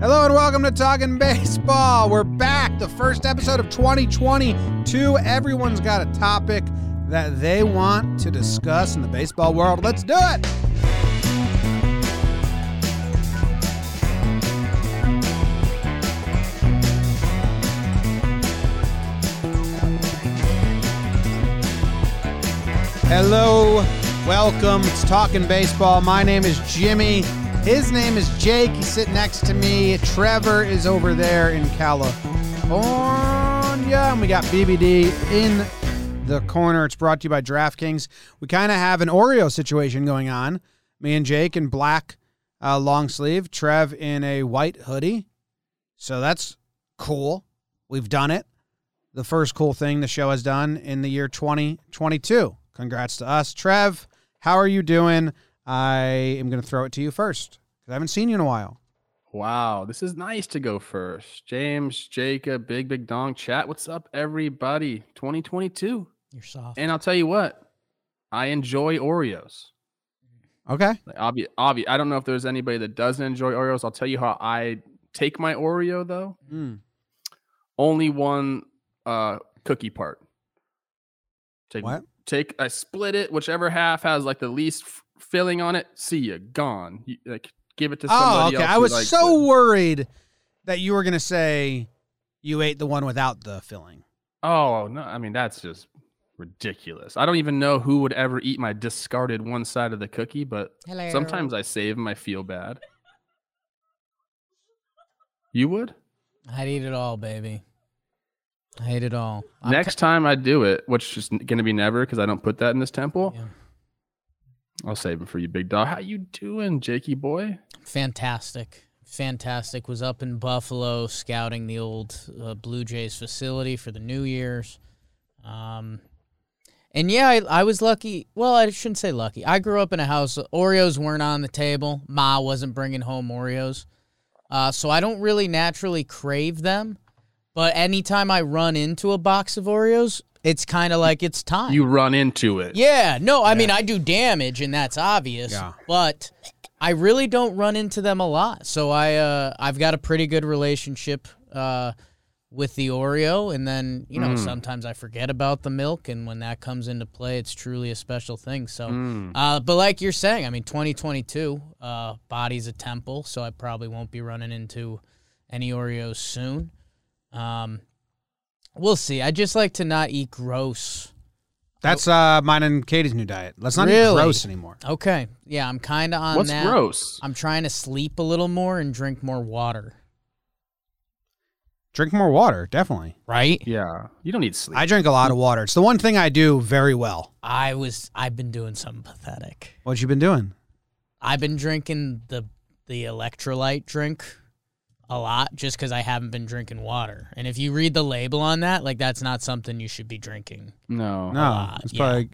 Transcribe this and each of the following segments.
Hello and welcome to Talking Baseball. We're back. The first episode of 2022. Everyone's got a topic that they want to discuss in the baseball world. Let's do it. Hello, welcome. It's Talking Baseball. My name is Jimmy. His name is Jake. He's sitting next to me. Trevor is over there in California. And we got BBD in the corner. It's brought to you by DraftKings. We kind of have an Oreo situation going on. Me and Jake in black uh, long sleeve, Trev in a white hoodie. So that's cool. We've done it. The first cool thing the show has done in the year 2022. Congrats to us. Trev, how are you doing? I am going to throw it to you first because I haven't seen you in a while. Wow, this is nice to go first. James, Jacob, Big Big Dong, chat. What's up, everybody? 2022. You're soft. And I'll tell you what, I enjoy Oreos. Okay. Like, obvi- obvi- I don't know if there's anybody that doesn't enjoy Oreos. I'll tell you how I take my Oreo though. Mm. Only one uh, cookie part. Take, What? Take I split it. Whichever half has like the least f- filling on it. See ya, gone. You, like give it to Oh, okay. else. I was likes so it. worried that you were going to say you ate the one without the filling. Oh no! I mean that's just ridiculous. I don't even know who would ever eat my discarded one side of the cookie, but Hello. sometimes I save them. I feel bad. You would? I'd eat it all, baby. I ate it all. I'm Next time I do it, which is going to be never because I don't put that in this temple. Yeah. I'll save them for you, big dog. How you doing, Jakey boy? Fantastic. Fantastic. Was up in Buffalo scouting the old uh, Blue Jays facility for the New Year's. Um, and yeah, I, I was lucky. Well, I shouldn't say lucky. I grew up in a house, Oreos weren't on the table. Ma wasn't bringing home Oreos. Uh, so I don't really naturally crave them. But anytime I run into a box of Oreos, it's kind of like it's time. You run into it. Yeah, no, I mean I do damage and that's obvious. Yeah. But I really don't run into them a lot. So I uh I've got a pretty good relationship uh with the Oreo and then, you know, Mm. sometimes I forget about the milk and when that comes into play it's truly a special thing. So Mm. uh but like you're saying, I mean 2022, uh body's a temple, so I probably won't be running into any Oreos soon. Um we'll see. I just like to not eat gross That's uh, mine and Katie's new diet. Let's not eat gross anymore. Okay. Yeah, I'm kind of on What's that. gross? I'm trying to sleep a little more and drink more water. Drink more water, definitely. Right? Yeah, you don't need sleep. I drink a lot of water. It's the one thing I do very well. I was I've been doing something pathetic. What you been doing? I've been drinking the the electrolyte drink a lot just cuz I haven't been drinking water. And if you read the label on that, like that's not something you should be drinking. no. No, lot, it's yeah. probably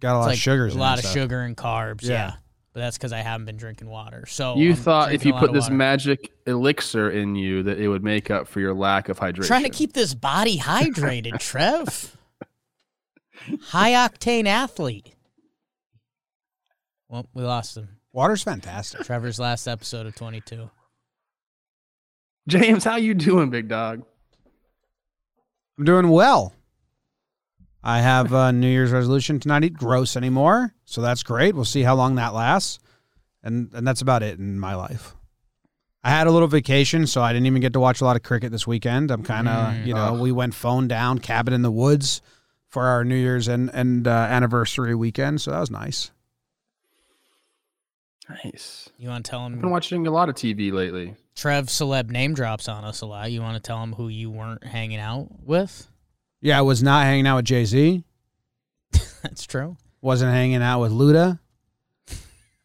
got a lot It's of like sugars. a in lot of stuff. sugar and carbs, Yeah. yeah. But that's cuz I haven't been drinking water. So You I'm thought if you put this water. magic elixir in you that it would make up for your lack of hydration. Trying to keep this body hydrated, Trev. High octane athlete. Well, we lost him. Water's fantastic. Trevor's last episode of 22. James, how you doing, big dog? I'm doing well. I have a New Year's resolution to not eat gross anymore, so that's great. We'll see how long that lasts, and and that's about it in my life. I had a little vacation, so I didn't even get to watch a lot of cricket this weekend. I'm kind of, Mm. you know, Ugh. we went phone down, cabin in the woods for our New Year's and and uh, anniversary weekend, so that was nice. Nice. You want to tell I've been watching a lot of TV lately. Trev celeb name drops on us a lot. You want to tell him who you weren't hanging out with? Yeah, I was not hanging out with Jay Z. That's true. Wasn't hanging out with Luda.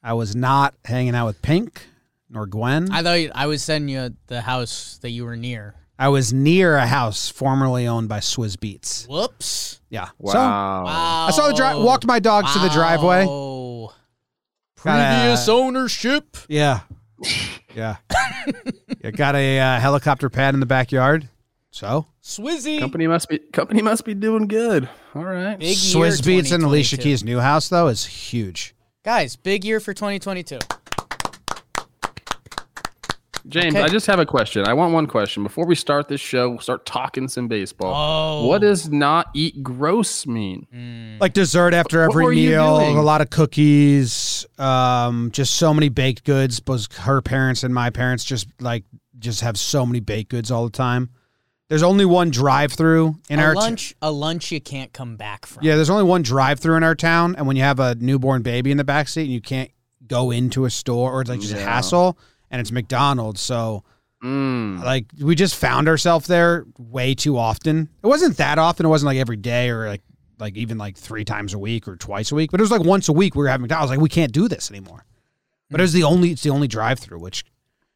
I was not hanging out with Pink nor Gwen. I thought you, I was sending you the house that you were near. I was near a house formerly owned by Swizz Beats. Whoops. Yeah. Wow. So Wow. I saw the drive, walked my dogs to the driveway. Wow. Gotta- Previous ownership. Yeah. Yeah. yeah. Got a uh, helicopter pad in the backyard. So Swizzy. Company must be company must be doing good. All right. Big year Swizz Beats and Alicia Keys' new house though is huge. Guys, big year for 2022. James, Okay. I just have a question. I want one question before we start this show. We'll Start talking some baseball. Oh. What does not eat gross mean? Mm. Like dessert after every meal, a lot of cookies, um, just so many baked goods. Both her parents and my parents just like just have so many baked goods all the time. There's only one drive-through in a our t- lunch, a lunch you can't come back from. Yeah, there's only one drive-through in our town, and when you have a newborn baby in the backseat and you can't go into a store or it's like just a hassle, and it's McDonald's, so Mm. like we just found ourselves there way too often. It wasn't that often. It wasn't like every day or like like even like three times a week or twice a week. But it was like once a week we were having McDonald's. Like we can't do this anymore. But it was the only it's the only drive-through, which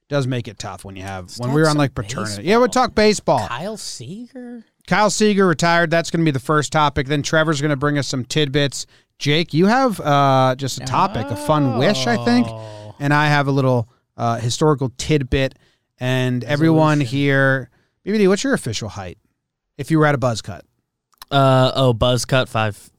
does make it tough when you have when we were on like paternity. Yeah, we'll talk baseball. Kyle Seager. Kyle Seager retired. That's going to be the first topic. Then Trevor's going to bring us some tidbits. Jake, you have uh, just a topic, a fun wish, I think, Oh. and I have a little uh, historical tidbit. And everyone Resolution. here, BBD, what's your official height? If you were at a buzz cut, Uh oh, buzz cut five,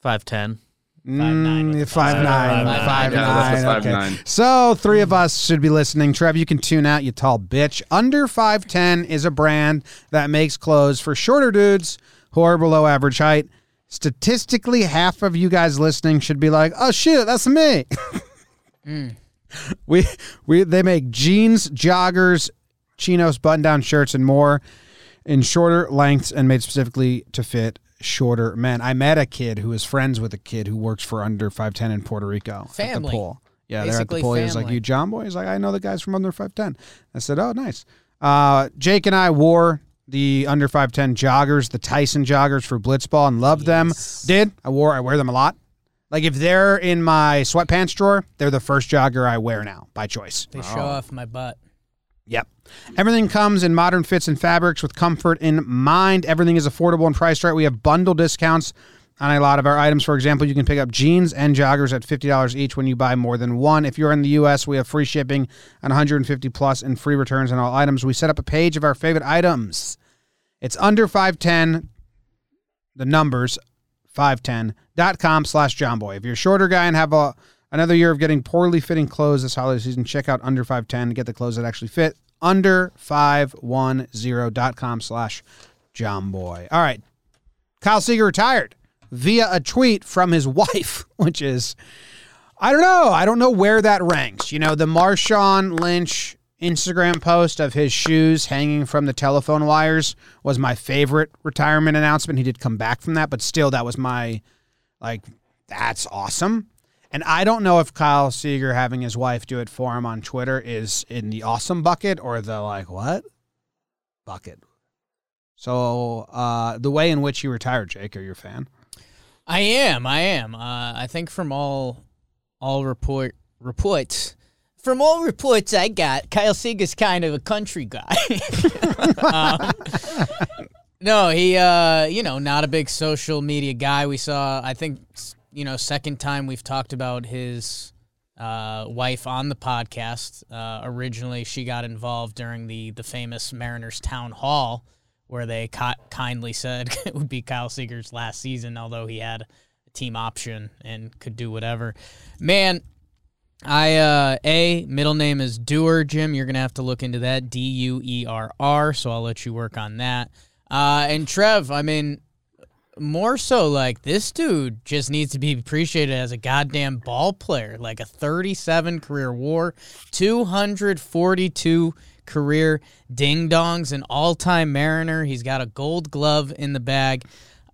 five ten. nine with Mm, the five buzz. nine, Five five nine. Yeah, that's nine, a five okay. nine. So three of us should be listening. Trev, you can tune out, you tall bitch. Under five ten is a brand that makes clothes for shorter dudes who are below average height. Statistically, half of you guys listening should be like, "Oh shit, that's me." We we they make jeans, joggers, chinos, button-down shirts, and more in shorter lengths and made specifically to fit shorter men. I met a kid who is friends with a kid who works for under five ten in Puerto Rico. At the Family. pool. Yeah, they're at the pool. He was like, "You John boy?" He's like, "I know the guys from under five ten. I said, "Oh, nice." Uh, Jake and I wore the under five ten joggers, the Tyson joggers for Blitzball, and loved them. Did I wore? I wear them a lot. Like if they're in my sweatpants drawer, they're the first jogger I wear now by choice. They show off my butt. Yep. Everything comes in modern fits and fabrics with comfort in mind. Everything is affordable and priced right. We have bundle discounts on a lot of our items. For example, you can pick up jeans and joggers at $50 each when you buy more than one. If you're in the US, we have free shipping on 150 plus and free returns on all items. We set up a page of our favorite items. It's under 510 the numbers 510.com slash johnboy if you're a shorter guy and have a another year of getting poorly fitting clothes this holiday season check out under 510 to get the clothes that actually fit. Under 510.com slash johnboy all right. Kyle seager retired via a tweet from his wife which is i don't know. I don't know where that ranks. You know the marshawn lynch Instagram post of his shoes hanging from the telephone wires was my favorite retirement announcement. He did come back from that, but still, that was my like, that's awesome. And I don't know if Kyle Seager having his wife do it for him on Twitter is in the awesome bucket or the like, what bucket. So, uh, the way in which you retired, Jake, are you a fan? I am. I am. Uh, I think from all all report reports from all reports I got, Kyle Seager's kind of a country guy. um, no, he uh, you know, not a big social media guy. We saw I think you know, second time we've talked about his uh, wife on the podcast. Uh, originally, she got involved during the the famous Mariners town hall, where they ki- kindly said it would be Kyle Seager's last season, although he had a team option and could do whatever. Man, I uh, a middle name is Duerr Jim. You're gonna have to look into that D U E R R. So I'll let you work on that. Uh, and Trev, I mean, more so like this dude just needs to be appreciated as a goddamn ball player. Like a 37 career WAR, 242 career ding dongs, an all time Mariner. He's got a Gold Glove in the bag.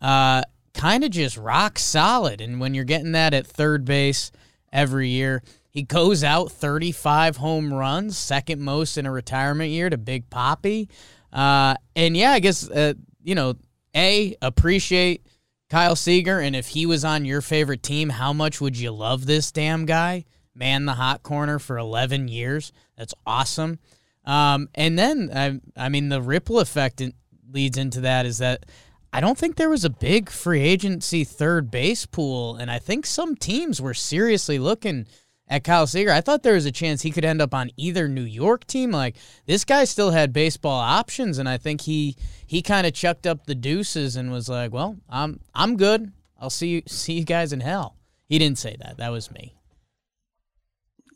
Uh, kind of just rock solid. And when you're getting that at third base every year. He goes out 35 home runs, second most in a retirement year to Big Poppy. Uh, and yeah, I guess, uh, you know, A, appreciate Kyle Seager. And if he was on your favorite team, how much would you love this damn guy? Man the hot corner for 11 years. That's awesome. Um, and then, I, I mean, the ripple effect leads into that is that I don't think there was a big free agency third base pool. And I think some teams were seriously looking at Kyle Seager. I thought there was a chance he could end up on either New York team. Like this guy still had baseball options, and I think he he kind of chucked up the deuces and was like, "Well, I'm I'm good. I'll see you see you guys in hell." He didn't say that. That was me.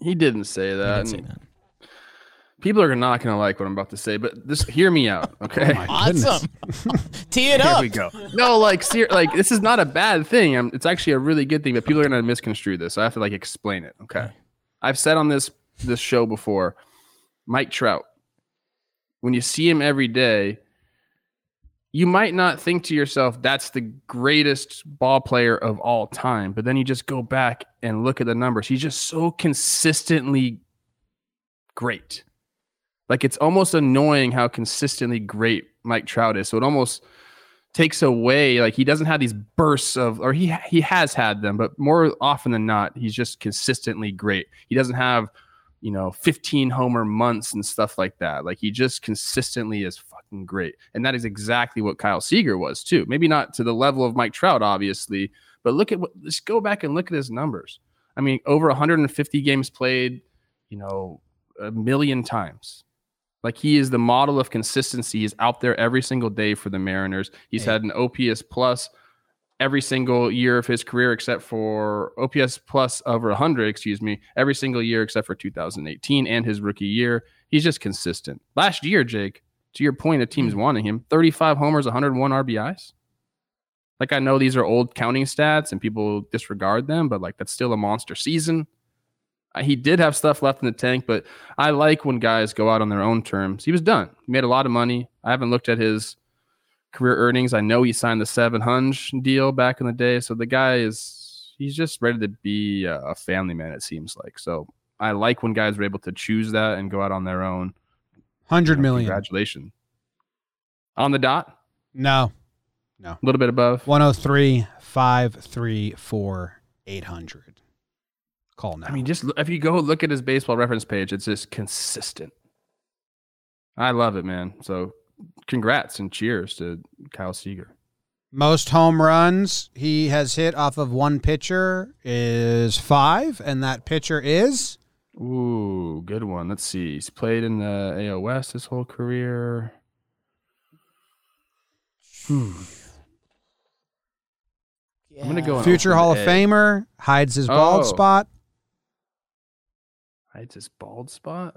He didn't say He didn't say that. People are not going to like what I'm about to say, but just hear me out, oh okay? Awesome. Tee it Here up. we go. No, like, ser- like this is not a bad thing. I'm, it's actually a really good thing, but people are going to misconstrue this. So I have to like explain it. Okay. I've said on this this show before, Mike Trout. When you see him every day, you might not think to yourself that's the greatest ball player of all time, but then you just go back and look at the numbers. He's just so consistently great. Like it's almost annoying how consistently great Mike Trout is. So it almost takes away like he doesn't have these bursts of or he he has had them, but more often than not, he's just consistently great. He doesn't have, you know, 15 homer months and stuff like that. Like he just consistently is fucking great. And that is exactly what Kyle Seager was too. Maybe not to the level of Mike Trout, obviously, but look at what let's go back and look at his numbers. I mean, over 150 games played, you know, a million times. Like he is the model of consistency. He's out there every single day for the Mariners. He's Yeah. had an OPS plus every single year of his career, except for OPS plus over 100, excuse me, every single year except for 2018 and his rookie year. He's just consistent. Last year, Jake, to your point, the teams hmm. wanting him 35 homers, 101 RBIs. Like I know these are old counting stats and people disregard them, but like that's still a monster season. Uh, He did have stuff left in the tank, but I like when guys go out on their own terms. He was done. He made a lot of money. I haven't looked at his career earnings. I know he signed the seven hundred deal back in the day, so the guy is he's just ready to be a a family man. It seems like so. I like when guys are able to choose that and go out on their own. Hundred You know, million. Congratulations. On the dot, No. No. a little bit above. 103 534 800. Call now. I mean, just if you go look at his baseball reference page, it's just consistent. I love it, man. So, congrats and cheers to Kyle Seager. most home runs he has hit off of one pitcher is five, and that pitcher is Ooh, good one. Let's see. He's played in the AL West his whole career. Hmm. I'm gonna go future Hall of A. Famer, hides his bald Oh. spot. Hides his bald spot.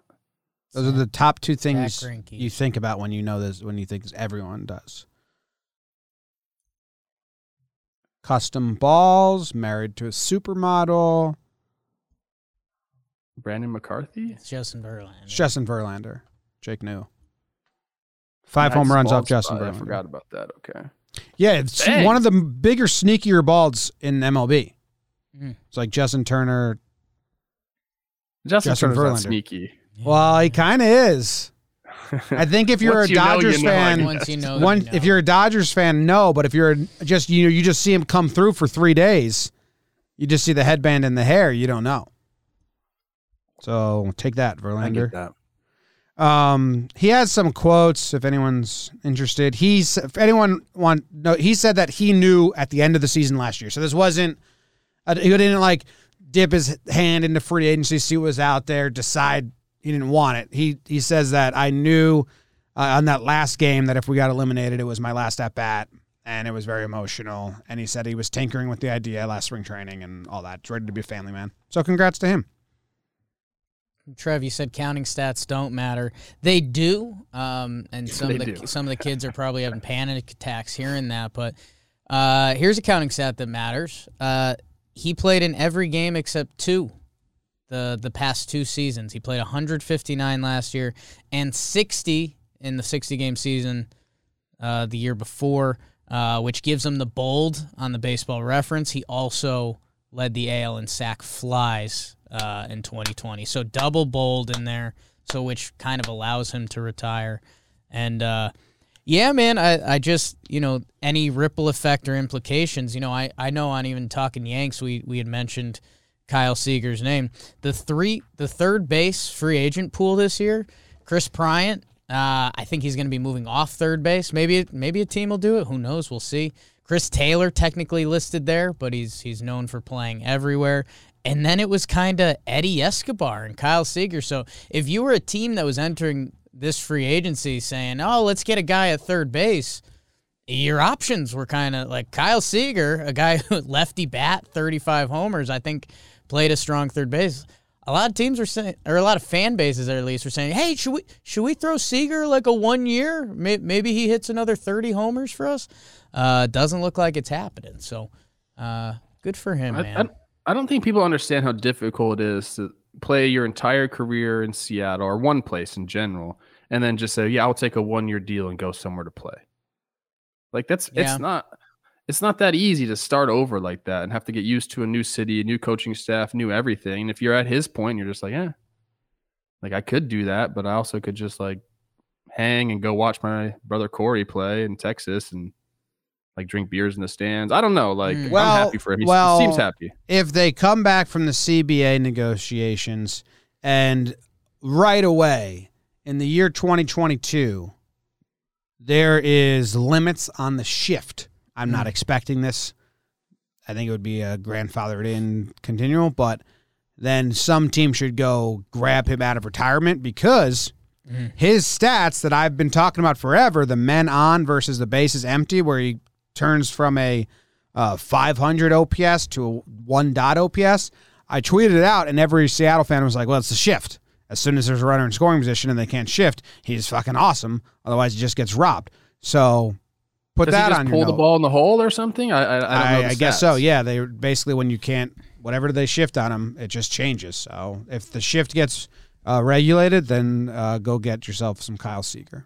Those are the top two things Zach Greinke. you think about when you know this, when you think everyone does. Custom balls, married to a supermodel. Brandon McCarthy. It's Justin Verlander. It's Justin Verlander. Jake New. Five Hides home runs off Justin spot. I Verlander. forgot about that. Okay. Yeah, it's Dang. one of the bigger, sneakier balds in MLB. Mm. It's like Justin Turner. Justin, Justin Turner's not Verlander. sneaky. Well, he kind of is. I think if you're a you know, you Dodgers know, fan, guess. Once you know, one you know. if you're a Dodgers fan, no. But if you're just you know you just see him come through for three days, you just see the headband and the hair. You don't know. So take that, I Verlander. get that. Um, he has some quotes. If anyone's interested, he's if anyone want no, he said that he knew at the end of the season last year. So this wasn't uh, he didn't like dip his hand into free agency, see what was out there, decide he didn't want it. He he says that I knew uh, on that last game that if we got eliminated, it was my last at bat. And it was very emotional. And he said he was tinkering with the idea last spring training and all that. He's ready to be a family man. So congrats to him. Trev, you said counting stats don't matter. They do, um, and some of the do. some of the kids are probably having panic attacks hearing that. But uh, here's a counting stat that matters. Uh, he played in every game except two. The the past two seasons, he played 159 last year and 60 in the 60 game season uh, the year before, uh, which gives him the bold on the baseball reference. He also led the AL in sac flies uh, in 2020. So double bold in there, so which kind of allows him to retire. And uh, yeah, man, I, I just you know any ripple effect or implications. You know, I, I know on even talking Yanks, we we had mentioned Kyle Seager's name. The three the third base free agent pool this year, Kris Bryant. Uh, I think he's going to be moving off third base. Maybe maybe a team will do it. Who knows? We'll see. Chris Taylor technically listed there, but he's he's known for playing everywhere. And then it was kind of Eddie Escobar and Kyle Seager. So if you were a team that was entering this free agency saying, "Oh, let's get a guy at third base," your options were kind of like Kyle Seager, a guy who lefty bat, 35 homers, I think played a strong third base. a lot of teams are saying, or a lot of fan bases at least, are saying, "Hey, should we should we throw Seager like a one year? Maybe he hits another thirty homers for us." Uh, doesn't look like it's happening. So, uh, good for him, I, man. I, I don't think people understand how difficult it is to play your entire career in Seattle or one place in general, and then just say, "Yeah, I'll take a one-year deal and go somewhere to play." Like that's Yeah. it's not it's not that easy to start over like that and have to get used to a new city, a new coaching staff, new everything. And if you're at his point, you're just like, yeah, like I could do that, but I also could just like hang and go watch my brother Corey play in Texas and like drink beers in the stands. I don't know. Like Mm. Well- I'm happy for him. He, well, he seems happy. if they come back from the CBA negotiations and right away in the year 2022 there is limits on the shift. I'm not expecting this. I think it would be a grandfathered in continual, but then some team should go grab him out of retirement because Mhm. his stats that I've been talking about forever, the men on versus the bases empty, where he turns from a uh, 500 OPS to a one dot OPS. I tweeted it out, and every Seattle fan was like, "Well, it's the shift. As soon as there's a runner in scoring position and they can't shift, he's fucking awesome. Otherwise, he just gets robbed." So put Does that he just on pull your the note. ball in the hole or something? I I, I don't know. I, I guess so. Yeah, they basically when you can't whatever they shift on him, it just changes. So if the shift gets uh, regulated, then uh, go get yourself some Kyle Seager.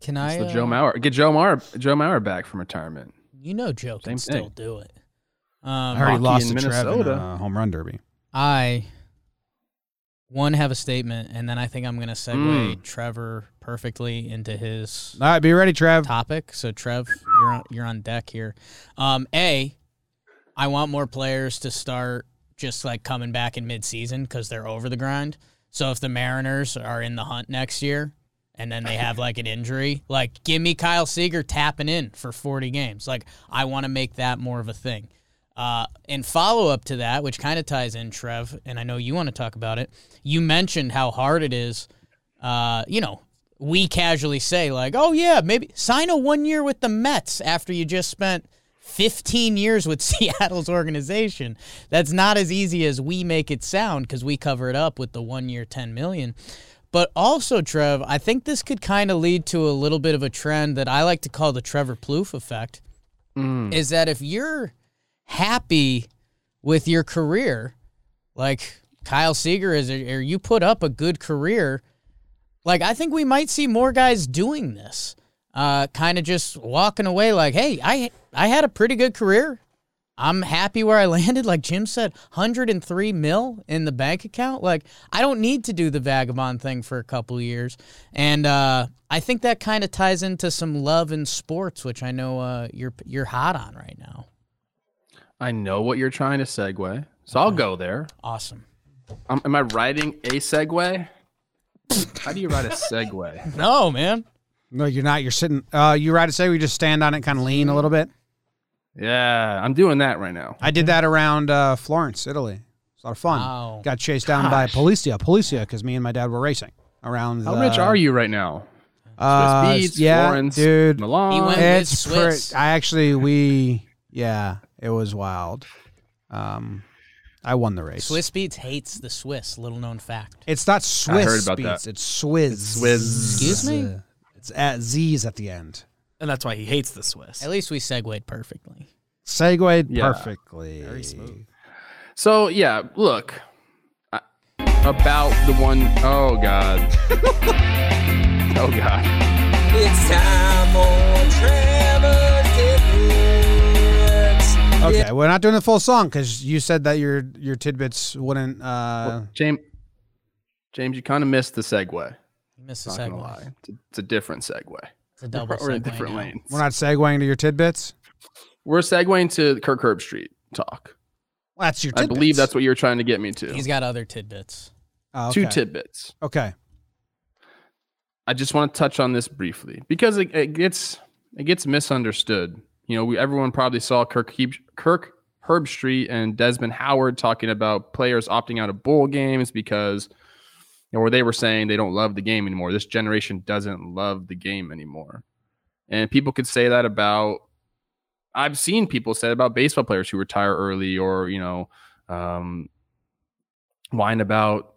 Can I? It's the Joe uh, Mauer. Get Joe Mauer. Joe Mauer back from retirement. You know, Joe can Same still thing. do it. I Um, heard he Hockey lost in to Trev in Minnesota. a home run derby. I one have a statement, and then I think I'm going to segue Mm. Trevor perfectly into his All right, be ready, Trev. topic. So Trev, you're on, you're on deck here. Um, a, I want more players to start just like coming back in midseason because they're over the grind. So if the Mariners are in the hunt next year and then they have like an injury, like give me Kyle Seager tapping in for 40 games. Like I want to make that more of a thing. Uh, in follow up to that, which kind of ties in, Trev, and I know you want to talk about it. You mentioned how hard it is. Uh, you know, we casually say like, "Oh yeah, maybe sign a one year with the Mets after you just spent 15 years with Seattle's organization." That's not as easy as we make it sound because we cover it up with the one year, 10 million. But also, Trev, I think this could kind of lead to a little bit of a trend that I like to call the Trevor Plouffe effect. Mm. Is that if you're happy with your career, like Kyle Seager is, or you put up a good career, like I think we might see more guys doing this. Uh, kind of just walking away like, hey, I I had a pretty good career. I'm happy where I landed. Like Jim said, 103 mil in the bank account. Like I don't need to do the vagabond thing for a couple years. And uh, I think that kind of ties into some love in sports, which I know uh, you're you're hot on right now. I know what you're trying to segue, so I'll go there. Awesome. Um, am I writing a segue? How do you write a segue? No, man. No, you're not. You're sitting. Uh, you right a segue. we just stand on it, kind of lean a little bit. Yeah, I'm doing that right now. I did that around uh, Florence, Italy. It's a lot of fun. Wow. Got chased down by Gosh. Policia, Policia, because me and my dad were racing around. How the, rich are you right now? Uh, Swiss Beats, yeah, Florence, dude. Milan. He went- It's It's Swiss. pretty. I actually we yeah, it was wild. Um, I won the race. Swiss Beats hates the Swiss. Little known fact. It's not Swiss heard about beats. that. It's Swizz. It's Swizz. Excuse me? It's at Z's at the end. And that's why he hates the Swiss. At least we segued perfectly. Segued Yeah. perfectly. Very smooth. So yeah, look I, about the one oh god, oh god. It's time for Trevor's tidbits. Okay, we're not doing the full song because you said that your your tidbits wouldn't. Uh, James, James, you kind of missed the segue. You missed a segue. lie, it's a, it's a different segue. It's a double We're in different now. lanes. we're not segueing to your tidbits. We're segueing to Kirk Herbstreit talk. Well, that's your. I believe that's what you were trying to get me to. He's got other tidbits. Oh, Two okay. tidbits. Okay. I just want to touch on this briefly because it, it gets it gets misunderstood. You know, we everyone probably saw Kirk Heeb, Kirk Herbstreit and Desmond Howard talking about players opting out of bowl games because know, where they were saying they don't love the game anymore. This generation doesn't love the game anymore. And people could say that about I've seen people say about baseball players who retire early or, you know, um, whine about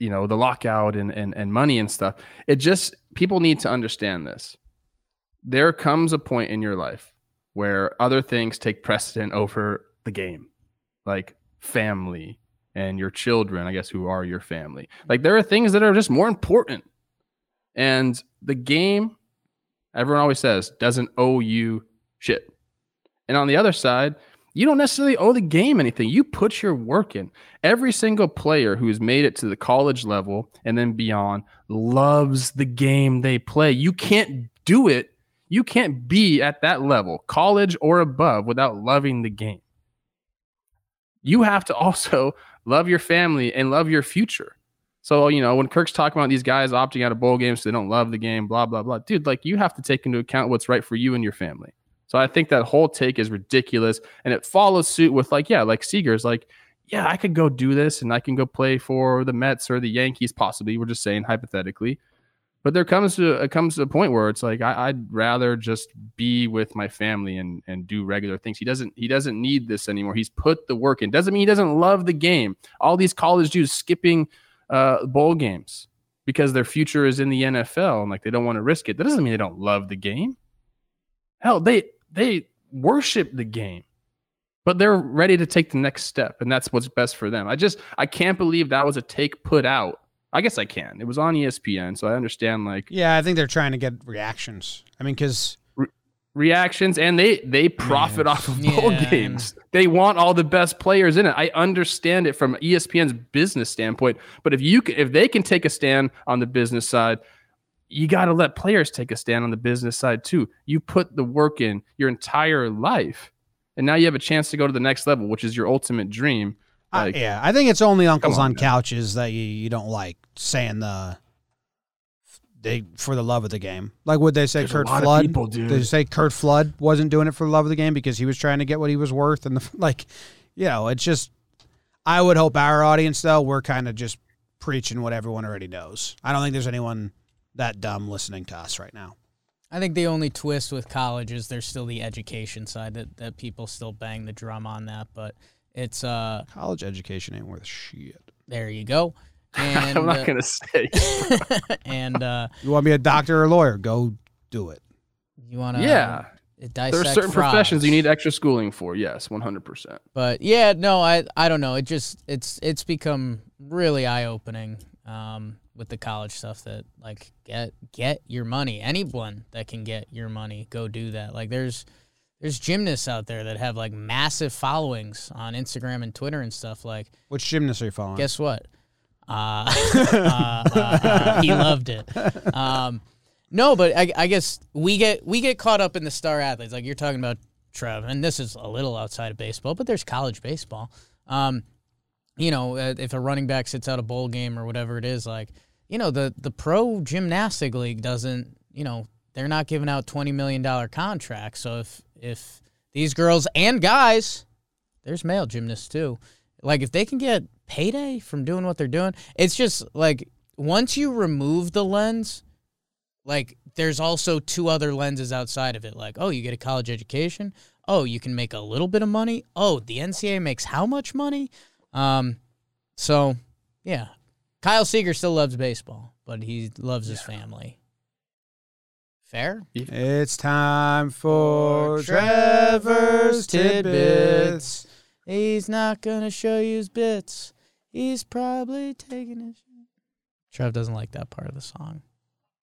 you know the lockout and and and money and stuff. It just people need to understand this. There comes a point in your life where other things take precedent over the game, like family and your children, I guess, who are your family. Like there are things that are just more important. And the game, everyone always says, doesn't owe you shit. And on the other side, you don't necessarily owe the game anything. You put your work in. Every single player who has made it to the college level and then beyond loves the game they play. You can't do it. You can't be at that level, college or above, without loving the game. You have to also love your family and love your future. So, you know, when Kirk's talking about these guys opting out of bowl games, so they don't love the game, blah, blah, blah. Dude, like you have to take into account what's right for you and your family. So I think that whole take is ridiculous. And it follows suit with like, yeah, like Seager's like, yeah, I could go do this and I can go play for the Mets or the Yankees, possibly. We're just saying hypothetically. But there comes to it comes to a point where it's like I, would rather just be with my family and and do regular things. He doesn't he doesn't need this anymore. He's put the work in. Doesn't mean he doesn't love the game. All these college dudes skipping uh, bowl games because their future is in the NFL and like they don't want to risk it. That doesn't mean they don't love the game. Hell, they they worship the game, but they're ready to take the next step, and that's what's best for them. I just I can't believe that was a take put out I guess I can. It was on ESPN, so I understand. Like, yeah, I think they're trying to get reactions. I mean, because re- reactions, and they they profit off of bowl yeah. games. They want all the best players in it. I understand it from ESPN's business standpoint, but if you can, if they can take a stand on the business side, you got to let players take a stand on the business side too. You put the work in your entire life, and now you have a chance to go to the next level, which is your ultimate dream like, uh, yeah, I think it's only uncles on, on couches that you, you don't like saying the they for the love of the game. Like would they say There's Curt Flood? People, Did they say Curt Flood wasn't doing it for the love of the game because he was trying to get what he was worth and the like you know, it's just I would hope our audience though, we're kind of just preaching what everyone already knows. I don't think there's anyone that dumb listening to us right now. I think the only twist with college is there's still the education side that, that people still bang the drum on that, but it's uh college education ain't worth shit. There you go. And, I'm not uh, gonna say. and uh, you want to be a doctor or a lawyer? Go do it. You want to? Yeah. There are certain frogs. professions you need extra schooling for. Yes, 100. percent But yeah, no, I I don't know. It just it's it's become really eye opening um, with the college stuff. That like get get your money. Anyone that can get your money, go do that. Like there's there's gymnasts out there that have like massive followings on Instagram and Twitter and stuff. Like, which gymnasts are you following? Guess what? Uh, uh, uh, he loved it. Um, no, but I, I, guess we get we get caught up in the star athletes. Like you're talking about Trev, and this is a little outside of baseball, but there's college baseball. Um, you know, uh, if a running back sits out a bowl game or whatever it is, like you know, the the pro gymnastic league doesn't. You know, they're not giving out twenty million dollar contracts. So if if these girls and guys, there's male gymnasts too. Like if they can get payday from doing what they're doing, it's just like once you remove the lens, like there's also two other lenses outside of it. Like, oh, you get a college education. Oh, you can make a little bit of money. Oh, the NCAA makes how much money? Um, so yeah, Kyle Seager still loves baseball, but he loves yeah. his family. Fair? It's time for Trevor's tidbits. He's not gonna show you his bits. He's probably taking his. Trev doesn't like that part of the song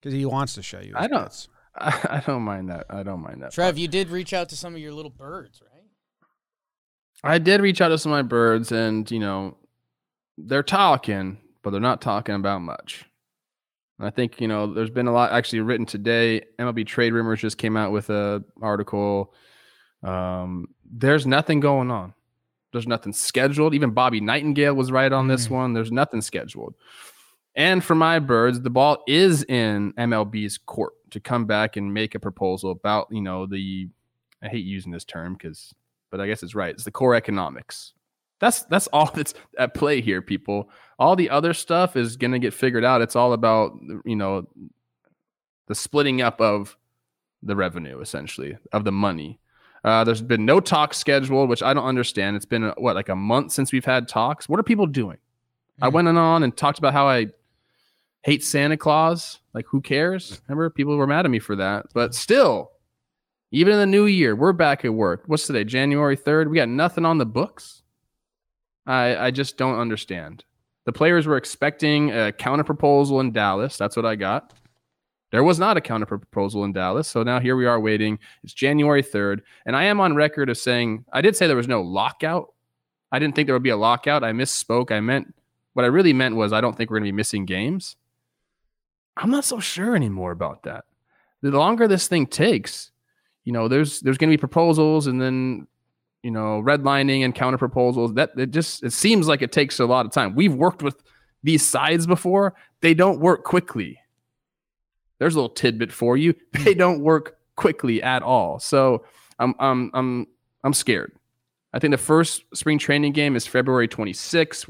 because he wants to show you. I don't. Bits. I, I, don't mind that. I don't mind that. Trev, part. you did reach out to some of your little birds, right? I did reach out to some of my birds, and you know, they're talking, but they're not talking about much. I think you know there's been a lot actually written today. MLB Trade Rumors just came out with a article. Um, there's nothing going on. There's nothing scheduled. Even Bobby Nightengale was right on this mm. one. There's nothing scheduled. And for my birds, the ball is in MLB's court to come back and make a proposal about you know the I hate using this term because but I guess it's right. It's the core economics that's that's all that's at play here, people. All the other stuff is going to get figured out. It's all about you know the splitting up of the revenue, essentially, of the money. Uh, there's been no talks scheduled, which I don't understand. It's been what like a month since we've had talks. What are people doing? I Mm. went on and talked about how I hate Santa Claus. Like, who cares? Remember, people were mad at me for that. But still, even in the new year, we're back at work. What's today? January 3rd. We got nothing on the books. I I just don't understand. The players were expecting a counter proposal in Dallas. That's what I got. There was not a counter proposal in Dallas. So now here we are waiting. It's January 3rd. And I am on record of saying, I did say there was no lockout. I didn't think there would be a lockout. I misspoke. I meant, what I really meant was, I don't think we're going to be missing games. I'm not so sure anymore about that. The longer this thing takes, you know, there's there's going to be proposals and then, you know, redlining and counter proposals. That it just it seems like it takes a lot of time. We've worked with these sides before. They don't work quickly. There's a little tidbit for you. Hmm. They don't work quickly at all. So I'm I'm I'm I'm scared. I think the first spring training game is February 26th.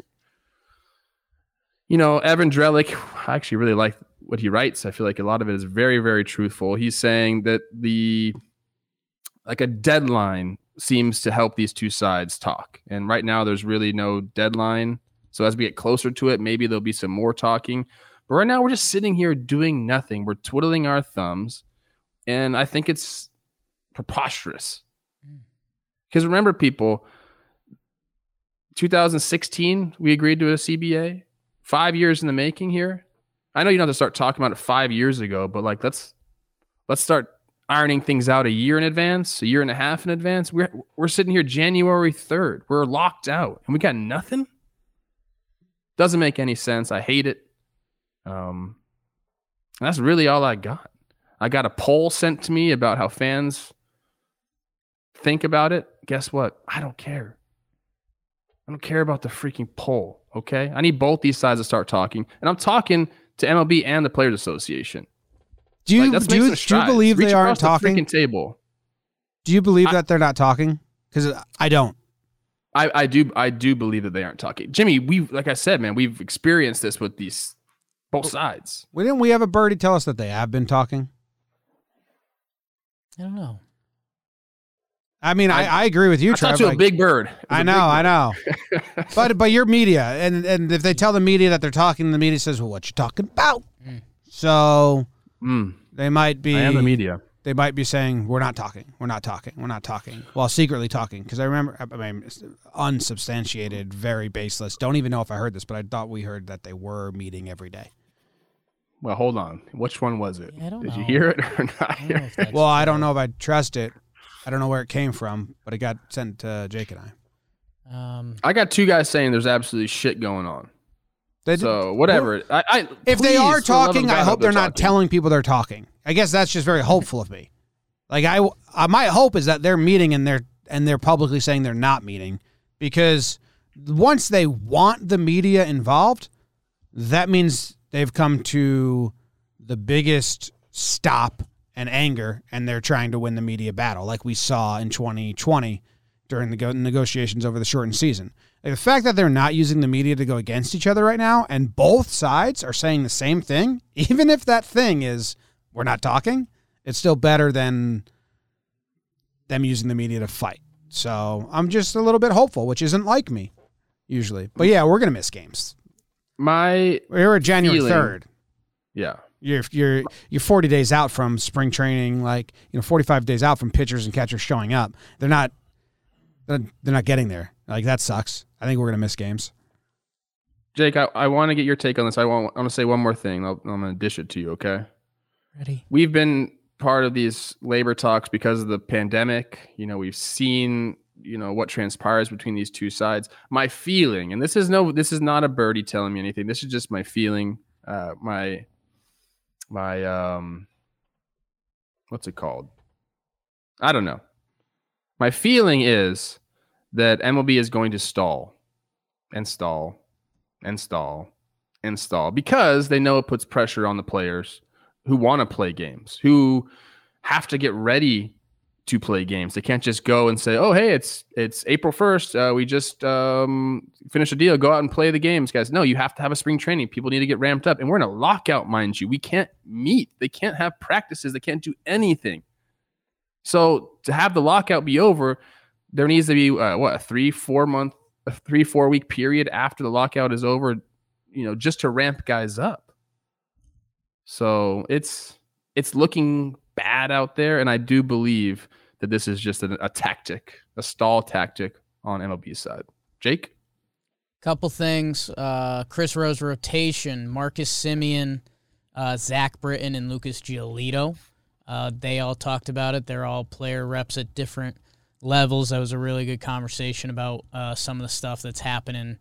You know, Evan Drellich, I actually really like what he writes. I feel like a lot of it is very, very truthful. He's saying that the like a deadline seems to help these two sides talk. And right now there's really no deadline. So as we get closer to it, maybe there'll be some more talking. But right now we're just sitting here doing nothing. We're twiddling our thumbs. And I think it's preposterous. Because remember, people, 2016, we agreed to a CBA. Five years in the making here. I know you don't have to start talking about it five years ago, but like let's let's start ironing things out a year in advance, a year and a half in advance. We're we're sitting here January 3rd. We're locked out and we got nothing. Doesn't make any sense. I hate it. Um that's really all I got. I got a poll sent to me about how fans think about it. Guess what? I don't care. I don't care about the freaking poll. Okay. I need both these sides to start talking. And I'm talking to MLB and the Players Association. Do you Like, do you, do you believe Reach they aren't across the talking? freaking table. Do you believe I- that they're not talking? Because I don't. I, I do I do believe that they aren't talking. Jimmy, we like I said, man, we've experienced this with these both sides. Well, didn't we have a birdie tell us that they have been talking? I don't know. I mean, I, I- I agree with you, I Trev. thought you a big bird. It was I a know, big I know. but but you're media, and and if they tell the media that they're talking, the media says, "Well, what you talking about?" Mm. So Mm, they might be I am the media. they might be saying, "We're not talking. We're not talking. We're not talking," while secretly talking. Because I remember, I mean, unsubstantiated, very baseless. Don't even know if I heard this, but I thought we heard that they were meeting every day. Well, hold on. Which one was it? Yeah, I don't Did you hear it or not? I don't know if that's Well, I don't know if I trust it. I don't know where it came from, but it got sent to Jake and I. Um, I got two guys saying there's absolutely shit going on. They, So whatever. I, I if they are talking, I hope they're not telling people they're talking. I guess that's just very hopeful of me. Like I, I my hope is that they're meeting and they're and they're publicly saying they're not meeting because once they want the media involved, that means they've come to the biggest stop and anger, and they're trying to win the media battle, like we saw in 2020 during the go- negotiations over the shortened season. Like the fact that they're not using the media to go against each other right now, and both sides are saying the same thing, even if that thing is we're not talking, it's still better than them using the media to fight. So I'm just a little bit hopeful, which isn't like me usually. But yeah, we're gonna miss games. My We're at January third. yeah. You're you're you're 40 days out from spring training, like you know, 45 days out from pitchers and catchers showing up. They're not they're not getting there. Like that sucks. I think we're gonna miss games. Jake, I, I want to get your take on this. I want, I want to say one more thing. I'll, I'm going to dish it to you, okay? ready? We've been part of these labor talks because of the pandemic. You know, we've seen, you know, what transpires between these two sides. My feeling, and this is no, this is not a birdie telling me anything. This is just my feeling. Uh, my, my, um, what's it called? I don't know. My feeling is that MLB is going to stall and stall and stall and stall because they know it puts pressure on the players who want to play games, who have to get ready to play games. They can't just go and say, "Oh, hey, it's it's April first. Uh, we just um, finished a deal. Go out and play the games, guys." No, you have to have a spring training. People need to get ramped up, and we're in a lockout, mind you. We can't meet. They can't have practices. They can't do anything. So to have the lockout be over, there needs to be uh, what a three, four month, a three, four week period after the lockout is over you know, just to ramp guys up. So it's it's looking bad out there, and I do believe that this is just a, a tactic, a stall tactic on MLB's side. Jake, Couple things. Uh, Chris Rose rotation, Marcus Semien, uh, Zack Britton, and Lucas Giolito. Uh, they all talked about it. They're all player reps at different levels. That was a really good conversation about uh, some of the stuff that's happening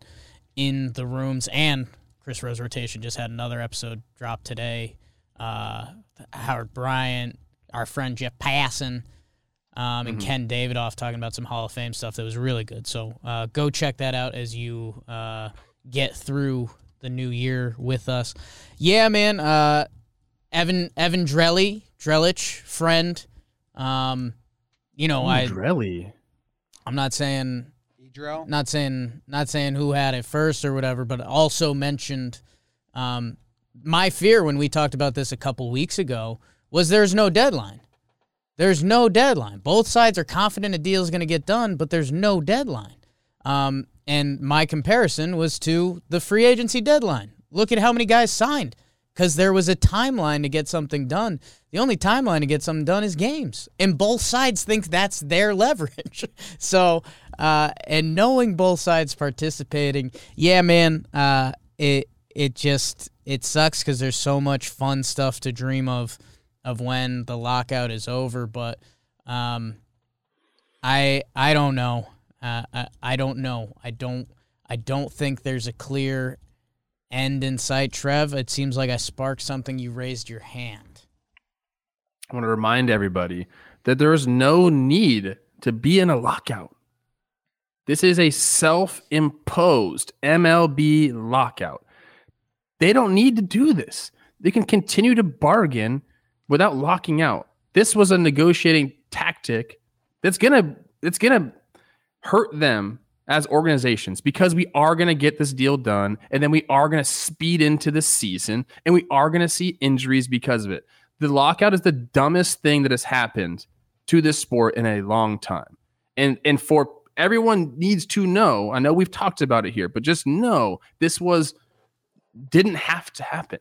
in the rooms. And Chris Rose rotation just had another episode drop today. Uh, Howard Bryant, our friend Jeff Passan, um, and Ken Davidoff talking about some Hall of Fame stuff that was really good. So uh, go check that out as you uh, get through the new year with us. Yeah, man. Uh, Evan Evan Drelly, Drellich, friend. Um, you know, I Drelly. I'm not saying Edro. not saying not saying who had it first or whatever, but also mentioned um, my fear when we talked about this a couple weeks ago was there's no deadline. There's no deadline. Both sides are confident a deal is going to get done, but there's no deadline. Um, and my comparison was to the free agency deadline. Look at how many guys signed because there was a timeline to get something done. The only timeline to get something done is games, and both sides think that's their leverage. so, uh, and knowing both sides participating, yeah, man, uh, it it just it sucks because there's so much fun stuff to dream of of when the lockout is over, but um, I I don't know. Uh, I, I don't know. I don't I don't think there's a clear end in sight. Trev, it seems like I sparked something. You raised your hand. I want to remind everybody that there is no need to be in a lockout. This is a self imposed MLB lockout. They don't need to do this. They can continue to bargain without locking out. This was a negotiating tactic that's going to it's going to hurt them as organizations because we are going to get this deal done and then we are going to speed into the season and we are going to see injuries because of it. The lockout is the dumbest thing that has happened to this sport in a long time. And and for everyone needs to know, I know we've talked about it here, but just know this was didn't have to happen.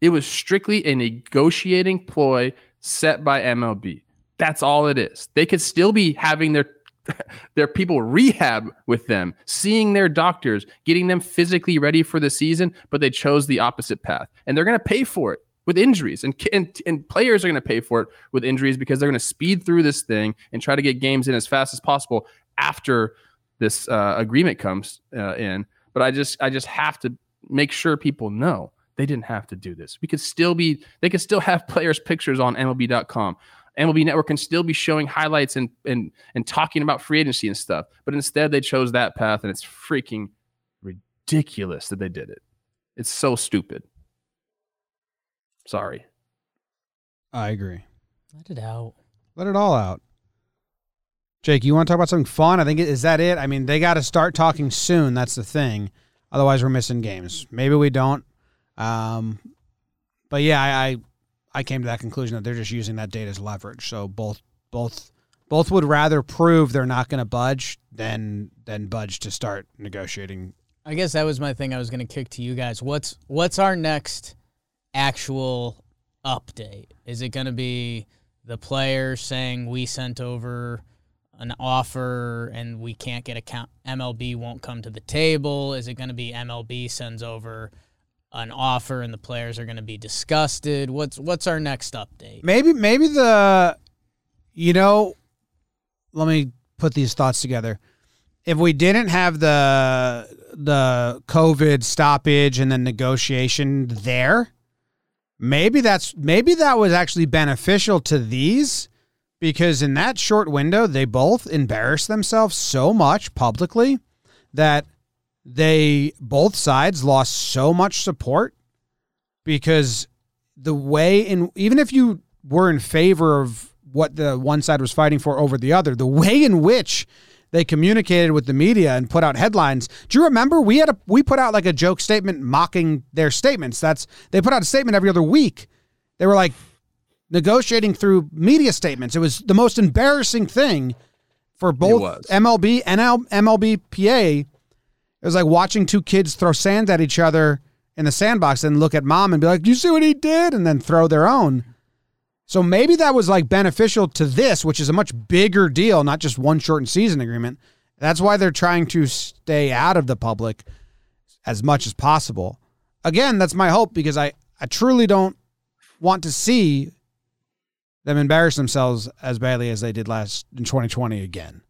It was strictly a negotiating ploy set by MLB. That's all it is. They could still be having their their people rehab with them, seeing their doctors, getting them physically ready for the season, but they chose the opposite path. And they're going to pay for it with injuries. And, and, and players are going to pay for it with injuries because they're going to speed through this thing and try to get games in as fast as possible after this uh, agreement comes uh, in. But I just I just have to make sure people know they didn't have to do this. We could still be they could still have players' pictures on MLB.com. MLB Network can still be showing highlights and and and talking about free agency and stuff. But instead, they chose that path, and it's freaking ridiculous that they did it. It's so stupid. Sorry. I agree. Let it out. Let it all out. Jake, you want to talk about something fun? I think is that it. I mean, they got to start talking soon. That's the thing. Otherwise, we're missing games. Maybe we don't. Um, but yeah, I, I I came to that conclusion that they're just using that data as leverage. So both both both would rather prove they're not going to budge than than budge to start negotiating. I guess that was my thing I was going to kick to you guys. What's what's our next actual update? Is it going to be the player saying we sent over an offer and we can't get a count MLB won't come to the table? Is it going to be MLB sends over an offer and the players are going to be disgusted? What's what's our next update? Maybe maybe the you know let me put these thoughts together. If we didn't have the the COVID stoppage and the negotiation there, maybe that's maybe that was actually beneficial to these because in that short window they both embarrassed themselves so much publicly that they both sides lost so much support because the way in even if you were in favor of what the one side was fighting for over the other, the way in which they communicated with the media and put out headlines. Do you remember we had a we put out like a joke statement mocking their statements? That's they put out a statement every other week. They were like negotiating through media statements. It was the most embarrassing thing for both. MLB and MLBPA It was like watching two kids throw sand at each other in the sandbox and look at mom and be like, "You see what he did?" and then throw their own. So maybe that was like beneficial to this, which is a much bigger deal, not just one shortened season agreement. That's why they're trying to stay out of the public as much as possible. Again, that's my hope because I, I truly don't want to see them embarrass themselves as badly as they did last in 2020 again.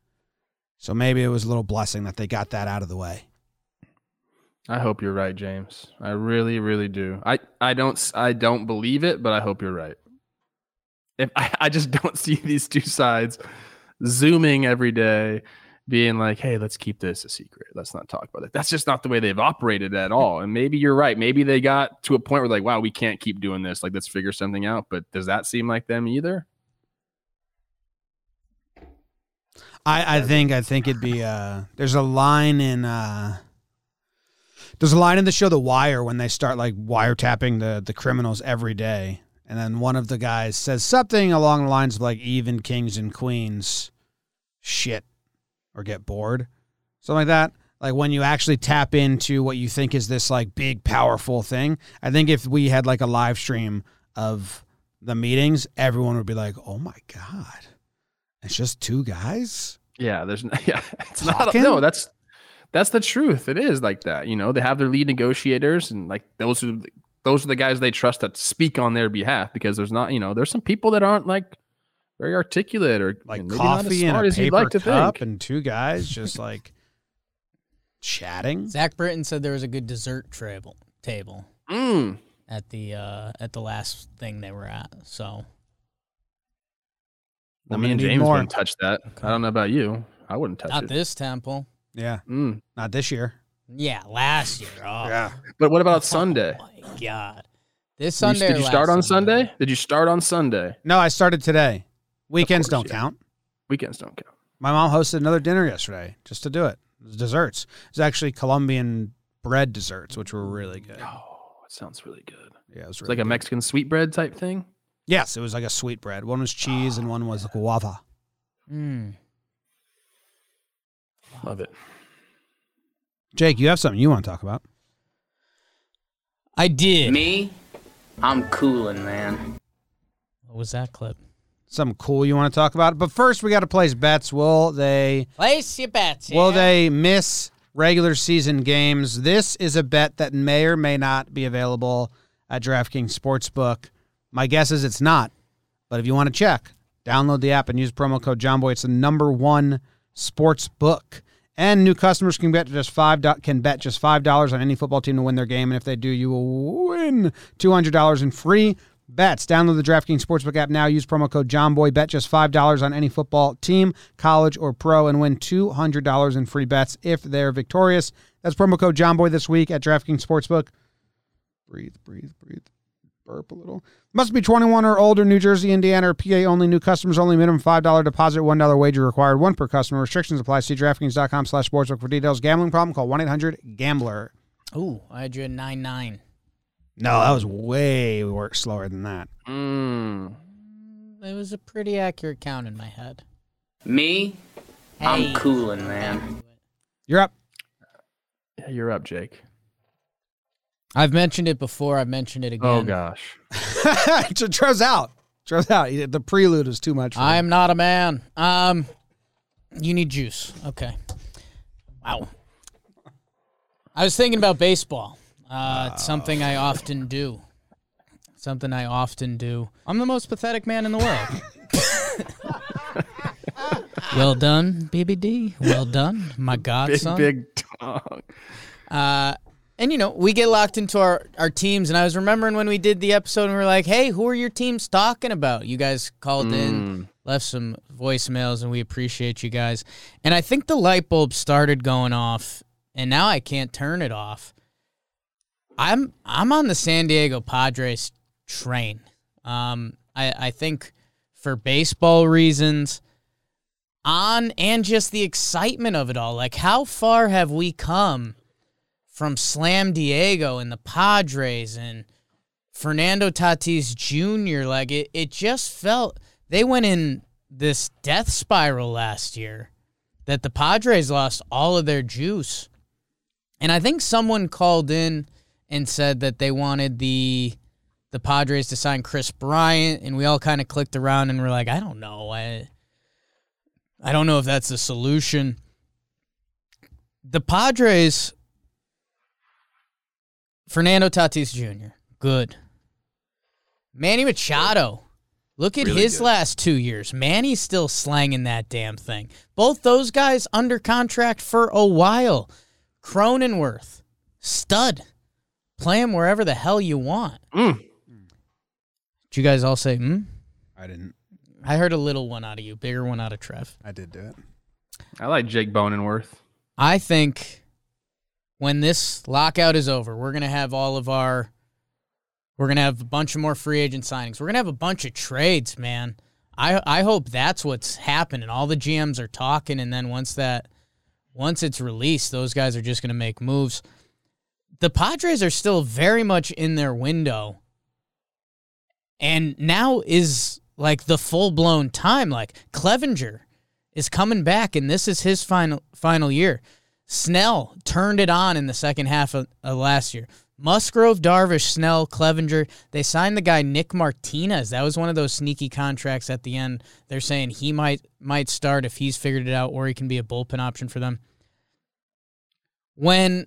So maybe it was a little blessing that they got that out of the way. I hope you're right, James. I really, really do. I, I don't s- I don't believe it, but I hope you're right. If I, I just don't see these two sides zooming every day, being like, "Hey, let's keep this a secret. Let's not talk about it." That's just not the way they've operated at all. And maybe you're right. Maybe they got to a point where like, "Wow, we can't keep doing this. Like, let's figure something out." But does that seem like them either? I, I think I think it'd be uh there's a line in uh there's a line in the show The Wire when they start like wiretapping the the criminals every day. And then one of the guys says something along the lines of like even kings and queens shit or get bored. Something like that. Like when you actually tap into what you think is this like big powerful thing. I think if we had like a live stream of the meetings, everyone would be like, "Oh my god. It's just two guys?" Yeah, there's n- yeah, it's not no, that's that's the truth. It is like that. You know, they have their lead negotiators and like those are those are the guys they trust that speak on their behalf because there's not, you know, there's some people that aren't like very articulate or like maybe not as coffee and a you'd paper like to cup think. and two guys just like chatting. Zack Britton said there was a good dessert table table Mm, at the uh, at the last thing they were at. So well, me and James more. wouldn't touch that. I don't know about you. I wouldn't touch not it. this temple. Yeah, Mm. not this year. Yeah, last year. Oh, But what about Sunday? Oh my god. This Were you- Sunday. Did you start on Sunday? Did you start on Sunday? No, I started today. Weekends course, don't yeah. count. Weekends don't count. My mom hosted another dinner yesterday just to do it. It was desserts. It's actually Colombian bread desserts, which were really good. Oh, it sounds really good. Yeah, it was It's really like a good. Mexican sweetbread type thing. Yes, it was like a sweet bread. One was cheese and one was guava. Mm. Love it. Jake, you have something you want to talk about? I did. Me, I'm coolin', man. What was that clip? Something cool you want to talk about? But first, we got to place bets. Will they Place your bets. Will yeah? they miss regular season games? This is a bet that may or may not be available at DraftKings Sportsbook. My guess is it's not, but if you want to check, download the app and use promo code JohnBoy. It's the number one sports book. And new customers can bet just five can bet just five dollars on any football team to win their game, and if they do, you will win two hundred dollars in free bets. Download the DraftKings Sportsbook app now. Use promo code JohnBoy. Bet just five dollars on any football team, college or pro, and win two hundred dollars in free bets if they're victorious. That's promo code JohnBoy this week at DraftKings Sportsbook. Breathe, breathe, breathe. Burp a little. Must be 21 or older. New Jersey, Indiana, or PA only. New customers only. Minimum $5 deposit. $1 wager required. One per customer. Restrictions apply. See DraftKings.com slash sportsbook for details. Gambling problem? Call 1-800-GAMBLER. Ooh, I had you at nine nine. No, that was way worse, slower than that. Mm. It was a pretty accurate count in my head. Me, Hey. I'm coolin', man. You're up. Yeah, you're up, Jake. I've mentioned it before. I've mentioned it again. Oh gosh. Trev's out. Trev's out. The prelude is too much. I'm not a man. Um, you need juice. Okay. Wow. I was thinking about baseball. Uh, it's something I often do. Something I often do. I'm the most pathetic man in the world. well done, BBD. Well done, my Big godson. big dog. Uh, and you know, we get locked into our, our teams. And I was remembering when we did the episode and we were like, hey, who are your teams talking about? You guys called in, left some voicemails, and we appreciate you guys. And I think the light bulb started going off, and now I can't turn it off. I'm I'm on the San Diego Padres train. Um, I, I think for baseball reasons, on and just the excitement of it all. Like, how far have we come from Slam Diego and the Padres and Fernando Tatis Jr.? Like, it, it just felt they went in this death spiral last year that the Padres lost all of their juice. And I think someone called in and said that they wanted the the Padres to sign Kris Bryant, and we all kind of clicked around and we're like, I don't know, I I don't know if that's the solution. The Padres, Fernando Tatis Jr. Good. Manny Machado. Look at Really his good. last two years. Manny's still slanging that damn thing. Both those guys under contract for a while. Cronenworth, stud. Play him wherever the hell you want. Mm. Did you guys all say, hmm? I didn't. I heard a little one out of you, bigger one out of Trev. I did do it. I like Jake Bonenworth. I think when this lockout is over, we're gonna have all of our we're gonna have a bunch of more free agent signings. We're gonna have a bunch of trades, man. I I hope that's what's happening. All the GMs are talking, and then once that once it's released, those guys are just gonna make moves. The Padres are still very much in their window. And now is like the full blown time. Like Clevinger is coming back, and this is his final final year. Snell turned it on in the second half of, of last year. Musgrove, Darvish, Snell, Clevinger. They signed the guy Nick Martinez. That was one of those sneaky contracts at the end. They're saying he might might start if he's figured it out, or he can be a bullpen option for them. When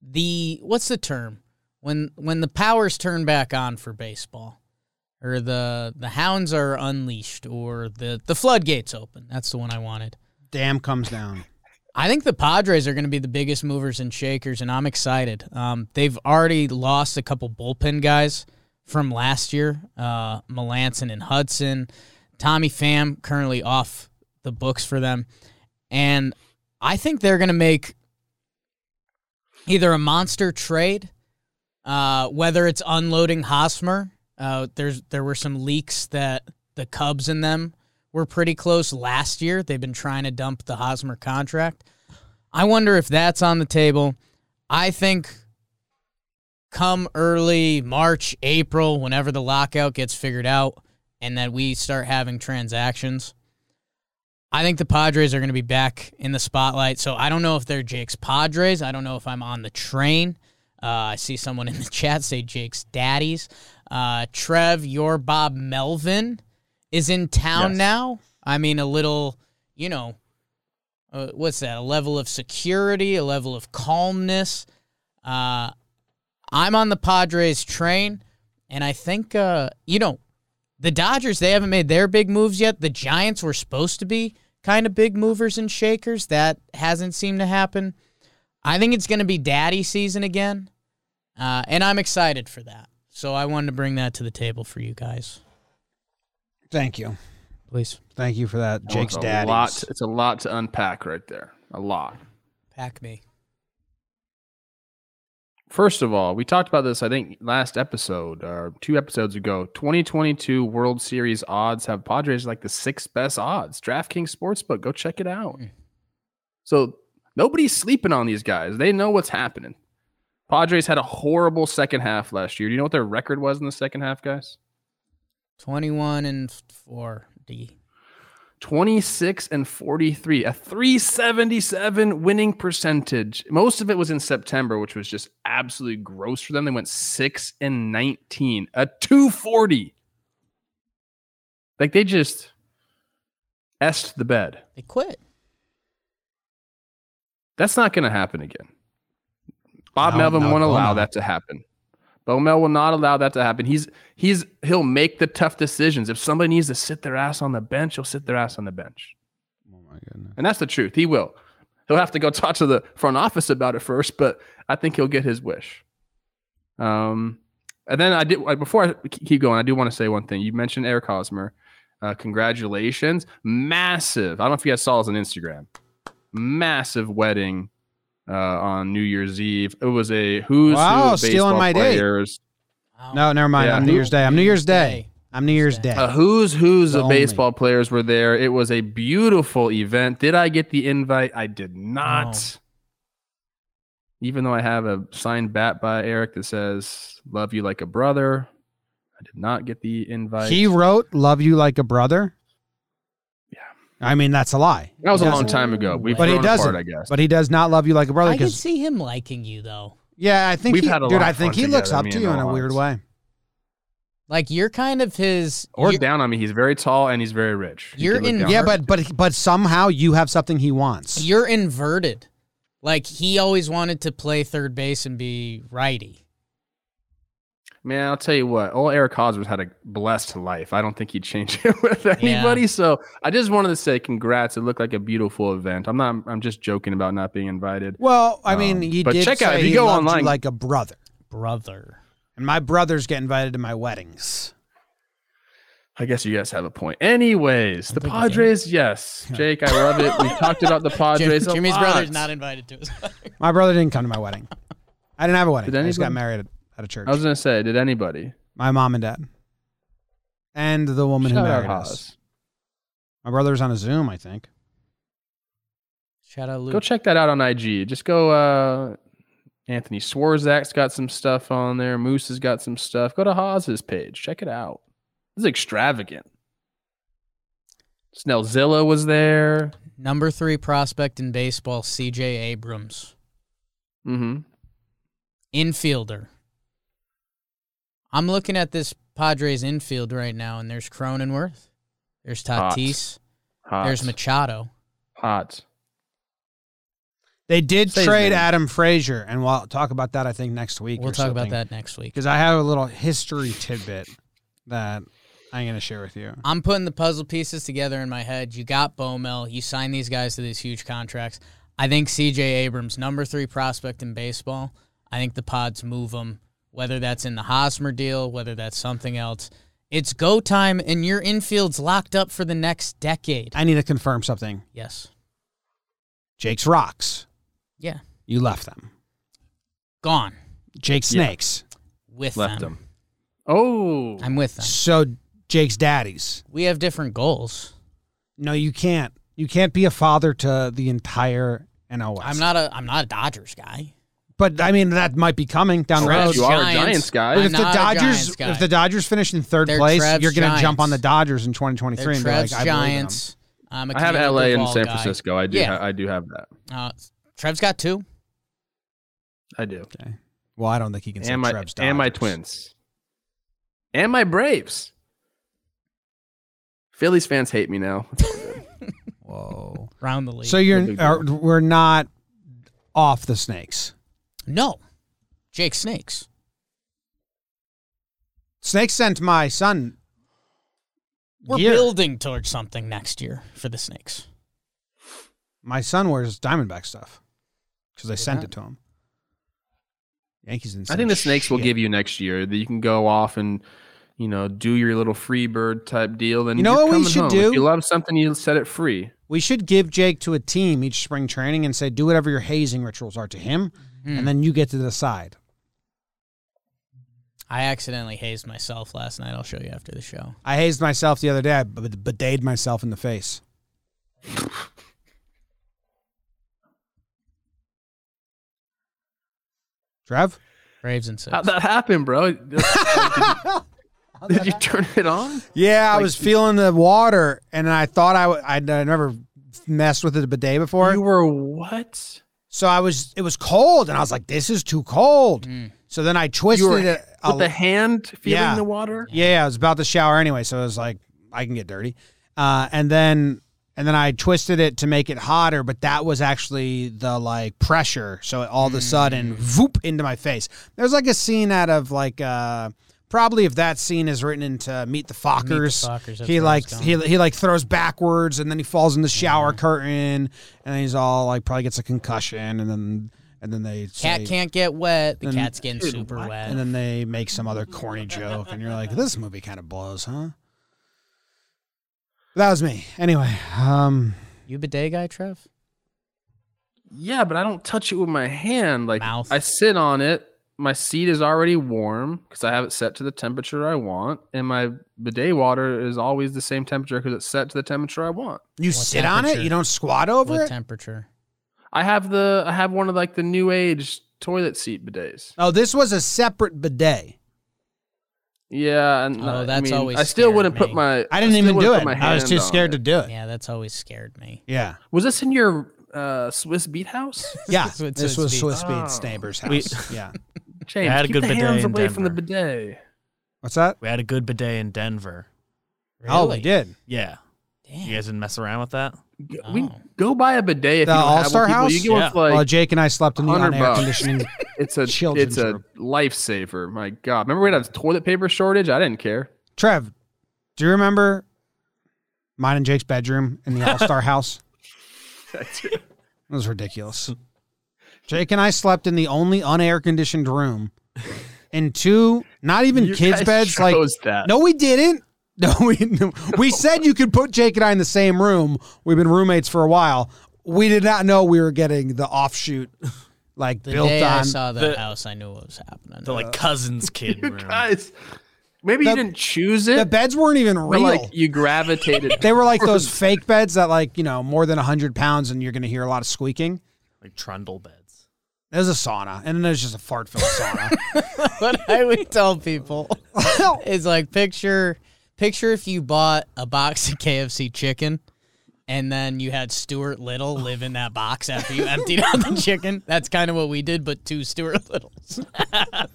the what's the term? When when the powers turn back on for baseball or the the hounds are unleashed or the the floodgates open. That's the one I wanted. Dam comes down. I think the Padres are going to be the biggest movers and shakers, and I'm excited. Um, they've already lost a couple bullpen guys from last year, uh, Melancon and Hudson. Tommy Pham currently off the books for them, and I think they're going to make either a monster trade, uh, whether it's unloading Hosmer. Uh, there's there were some leaks that the Cubs and them were pretty close last year. They've been trying to dump the Hosmer contract. I wonder if that's on the table. I think come early March, April, whenever the lockout gets figured out and that we start having transactions, I think the Padres are going to be back in the spotlight. So I don't know if they're Jake's Padres. I don't know if I'm on the train. Uh, I see someone in the chat say Jake's daddies. Uh, Trev, your Bob Melvin is in town Yes. now. I mean, a little, you know, uh, what's that? A level of security, a level of calmness. Uh, I'm on the Padres train, and I think, uh, you know, the Dodgers, they haven't made their big moves yet. The Giants were supposed to be kind of big movers and shakers. That hasn't seemed to happen. I think it's going to be daddy season again, uh, and I'm excited for that. So I wanted to bring that to the table for you guys. Thank you. Please Thank you for that, Jake's it's a dad. lot. It's a lot to unpack right there. A lot. pack me. First of all, we talked about this, I think, last episode or two episodes ago. 2022 World Series odds have Padres like the sixth best odds. DraftKings Sportsbook, go check it out. Mm. So nobody's sleeping on these guys. They know what's happening. Padres had a horrible second half last year. Do you know what their record was in the second half, guys? 21 and 4 D. 26 and 43, a 377 winning percentage. Most of it was in September, which was just absolutely gross for them. They went 6 and 19, a 240. Like they just est the bed. They quit. That's not going to happen again. Bob No, Melvin no, won't allow not. that to happen. Bo Mel will not allow that to happen. He's he's he'll make the tough decisions. If somebody needs to sit their ass on the bench, he'll sit their ass on the bench. Oh my goodness. And that's the truth. He will. He'll have to go talk to the front office about it first, but I think he'll get his wish. Um, and then I did before I keep going. I do want to say one thing. You mentioned Eric Hosmer. Uh, congratulations, massive. I don't know if you guys saw this on Instagram. Massive wedding uh, on New Year's Eve. It was a who's Wow, who of stealing baseball my date. players. Wow. No, never mind. Yeah. I'm New Year's Day. I'm New Year's Day. I'm New Year's Day. A who's who's The of only. baseball players were there. It was a beautiful event. Did I get the invite? I did not. Even though I have a signed bat by Eric that says "Love you like a brother," I did not get the invite. He wrote "Love You Like a Brother." I mean, that's a lie. That was a long time ago. We've But he doesn't. apart, I guess. But he does not love you like a brother. I could Because see him liking you though. yeah, I think We've he, had a dude. lot I of think fun he looks together, up me to and you in a Noah. weird way. Like you're kind of his. or you're, down on me. He's very tall and he's very rich. He You're could look in- down Yeah, on but but but somehow you have something he wants. you're inverted. Like he always wanted to play third base and be righty. Man, I'll tell you what. Old Eric Hosmer's had a blessed life. I don't think he'd change it with anybody. So I just wanted to say congrats. It looked like a beautiful event. I'm not. I'm just joking about not being invited. Well, I mean, Um, he but did check out- if you go you online- like a brother, Brother. and my brothers get invited to my weddings. I guess you guys have a point. Anyways, the Padres, yes. Jake, I love it. We've talked about the Jim, Padres. a Jimmy's brother's not invited to his wedding. My brother didn't come to my wedding. I didn't have a wedding. Did I just got married at, at a church. I was gonna say, did anybody? my mom and dad, and the woman Shout who married us. Haas. My brother was on a Zoom, I think. Shout out Luke. Go check that out on IG. Just go. uh Anthony Swarzak's got some stuff on there. Moose has got some stuff. Go to Haas's page. Check it out. It's extravagant. Snellzilla was there. Number three prospect in baseball, C.J. Abrams, Mm-hmm. infielder. I'm looking at this Padres infield right now, and there's Cronenworth, there's Tatis, Hot. there's Machado. Hot. They did Say trade name. Adam Frazier, and we'll talk about that I think next week. We'll or talk about that next week. because I have a little history tidbit that I'm going to share with you. I'm putting the puzzle pieces together in my head. You got Bomel. You signed these guys to these huge contracts. I think C.J. Abrams, number three prospect in baseball. I think the Pods move him, whether that's in the Hosmer deal, whether that's something else. It's go time, and your infield's locked up for the next decade. I need to confirm something. Yes. Jake's Rocks, Yeah. you left them. Gone Jake Yeah. Snakes, with Left them. him. Oh. I'm with them. so Jake's daddies. We have different goals. No, you can't. You can't be a father to the entire NL West. I'm not a I'm not a Dodgers guy. But I mean, that might be coming down the road. you are a Giants. Giants guy. But I'm if the not a Dodgers, Giants guy. if the Dodgers finish in 3rd They're place, Trev's you're going to jump on the Dodgers in 2023 They're and be Trev's like, I believe in them. Giants. I'm a I have Camilo LA and Duvall San guy. Francisco. I do. Yeah. Ha- I do have that. Uh, Trev's got two. I do. Okay. Well, I don't think he can say And my Trev's and my Dodgers. twins. And my Braves. Phillies fans hate me now. Whoa. Round the league. So you're are, we're not off the snakes. No, Jake Snakes. Snakes sent my son. We're gear. building towards something next year for the Snakes. My son wears Diamondback stuff because I sent that. it to him. Yankees and I think the Snakes will give you next year that you can go off and you know do your little free bird type deal. Then You know you're what we coming should home. do? If you love something, you set it free. We should give Jake to a team each spring training and say, do whatever your hazing rituals are to him, Hmm. and then you get to decide. I accidentally hazed myself last night. I'll show you after the show. I hazed myself the other day. I b- bidayed myself in the face. Trev? Braves and six. How'd that happen, bro? did, you, did you turn it on? Yeah, I was feeling the water, and I thought I w- I'd uh, never messed with a bidet before. You were what? So I was, it was cold, and I was like, "This is too cold." Mm. So then I twisted were it. a- with the hand feeling Yeah. the water. yeah, I was about to shower anyway, so I was like, "I can get dirty," uh, and then and then I twisted it to make it hotter, but that was actually the like pressure. So all of a sudden, voop into my face. There's like a scene out of like. uh Probably if that scene is written into Meet the Fockers, Fockers, he like he he like throws backwards and then he falls in the shower curtain and he's all like probably gets a concussion and then and then they Cat say, can't get wet. The And- cat's getting super what? wet. and then they make some other corny joke and you're like this movie kind of blows, huh? That was me. Anyway, um you bidet guy, Trev? Yeah, but I don't touch it with my hand. Like Mouth. I sit on it. My seat is already warm because I have it set to the temperature I want, and my bidet water is always the same temperature because it's set to the temperature I want. you What sit on it, you don't squat over What it. temperature? I have the I have one of like the new age toilet seat bidets. oh, this was a separate bidet. Yeah, and Oh, I that's mean, always I still wouldn't put my. I didn't still even do it. put my I was too scared to do it. Yeah, that's always scared me. Yeah. Was this in your uh, Swiss Beat House? Yeah. This was Swiss was Beats. Swiss Oh. Beats neighbor's We- house. yeah. James, had a keep good the bidet hands in away from the Denver. bidet. What's that? We had a good bidet in Denver. Oh, we Really? did. Yeah. Damn. You guys didn't mess around with that? G- We Oh. go buy a bidet if The you don't have one, All-Star people. House? You get one Yeah. for like well, Jake and I slept in the 100 on air bucks. conditioning. it's a children's it's a room. lifesaver. My God, remember we had a toilet paper shortage? I didn't care. Trev, do you remember mine and Jake's bedroom in the All Star house? It was ridiculous. Jake and I slept in the only unair conditioned room in two, not even You kids' beds. Like, that. no, we didn't. No, we no. we said you could put Jake and I in the same room. We've been roommates for a while. We did not know we were getting the offshoot, like The built day I saw that the- house, I knew what was happening. The like cousin's kid room. guys, maybe The- you didn't choose it. the beds weren't even real. like you gravitated. they were like those fake beds that, like you know, more than hundred pounds, and you're going to hear a lot of squeaking. Like trundle beds. There's a sauna, and then there's just a fart filled sauna. what I would tell people is like picture picture if you bought a box of KFC chicken and then you had Stuart Little live in that box after you emptied out the chicken. That's kind of what we did, but two Stuart Littles. kind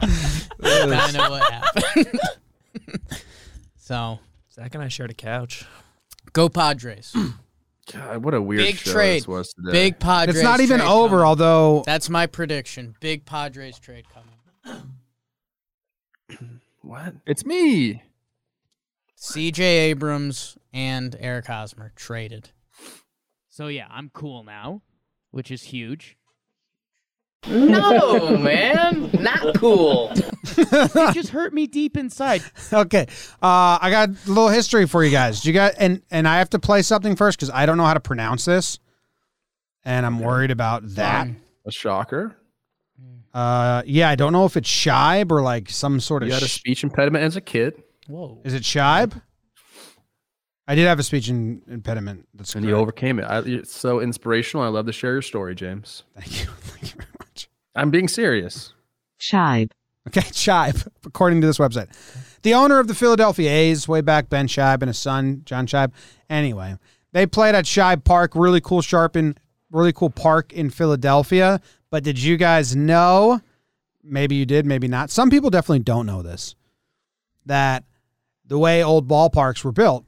of what happened. so Zach and I shared a couch. go Padres. God, what a weird Big show trade. this was today. Big Padres. it's not even trade over, coming. although That's my prediction. Big Padres trade coming. what? It's me. CJ Abrams and Eric Hosmer traded. So yeah, I'm cool now, which is huge. No, man. Not cool. It just hurt me deep inside. okay. Uh, I got a little history for you guys. Do you got and and I have to play something first because I don't know how to pronounce this, and I'm worried about that. A shocker. Uh, yeah, I don't know if it's Shibe or like some sort of. You had a sh- speech impediment as a kid, Whoa. is it Shibe? I did have a speech in, impediment. That's and you overcame it. I, it's so inspirational. I love to share your story, James. Thank you. Thank you very much. I'm being serious. Shibe. Okay, Shibe, according to this website. The owner of the Philadelphia A's, way back, Ben Shibe, and his son, John Shibe. Anyway, they played at Shibe Park, really cool, sharpen, really cool park in Philadelphia. But did you guys know? Maybe you did, maybe not. Some people definitely don't know this. That the way old ballparks were built,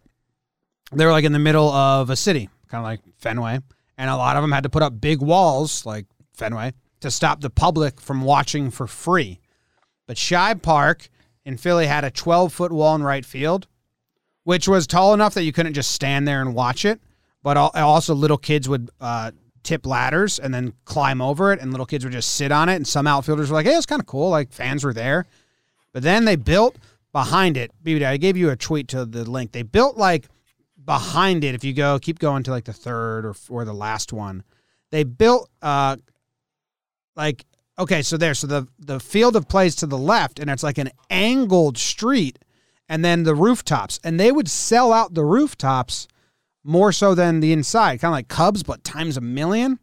they were like in the middle of a city, kind of like Fenway, and a lot of them had to put up big walls like Fenway to stop the public from watching for free. But Shibe Park in Philly had a 12 foot wall in right field, which was tall enough that you couldn't just stand there and watch it. But also, little kids would uh, tip ladders and then climb over it, and little kids would just sit on it. And some outfielders were like, hey, it's kind of cool. Like fans were there. But then they built behind it. BBD, I gave you a tweet to the link. They built like behind it. If you go, keep going to like the third or, or the last one, they built uh, like okay, so there, so the the field of plays to the left, and it's like an angled street, and then the rooftops, and they would sell out the rooftops more so than the inside, kind of like Cubs, but times a million.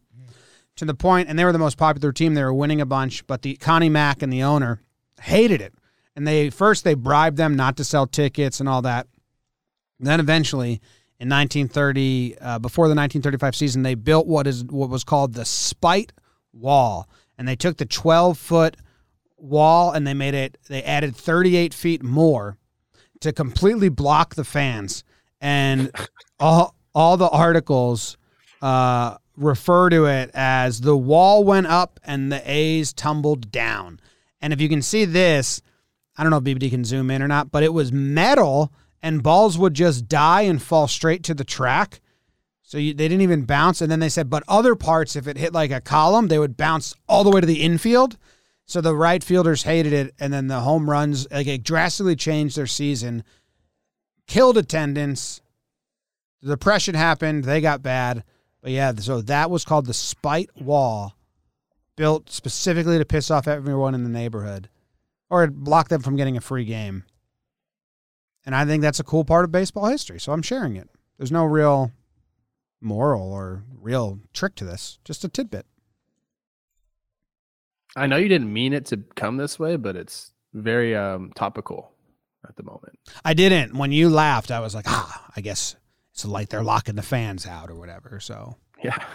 To the point, and they were the most popular team. They were winning a bunch, but the Connie Mack and the owner hated it, and they first they bribed them not to sell tickets and all that. Then eventually, in 1930, uh, before the 1935 season, they built what is what was called the Spite Wall, and they took the 12 foot wall and they made it. They added 38 feet more to completely block the fans, and all all the articles uh, refer to it as the wall went up and the A's tumbled down. And if you can see this, I don't know if BBD can zoom in or not, but it was metal and balls would just die and fall straight to the track. So you, they didn't even bounce. And then they said, but other parts, if it hit like a column, they would bounce all the way to the infield. So the right fielders hated it. And then the home runs, like it drastically changed their season, killed attendance. The depression happened. They got bad. But yeah, so that was called the Spite Wall, built specifically to piss off everyone in the neighborhood or block them from getting a free game. And I think that's a cool part of baseball history. So I'm sharing it. There's no real moral or real trick to this, just a tidbit. I know you didn't mean it to come this way, but it's very um, topical. at the moment. I didn't. When you laughed, I was like, ah, I guess it's like they're locking the fans out or whatever. So Yeah.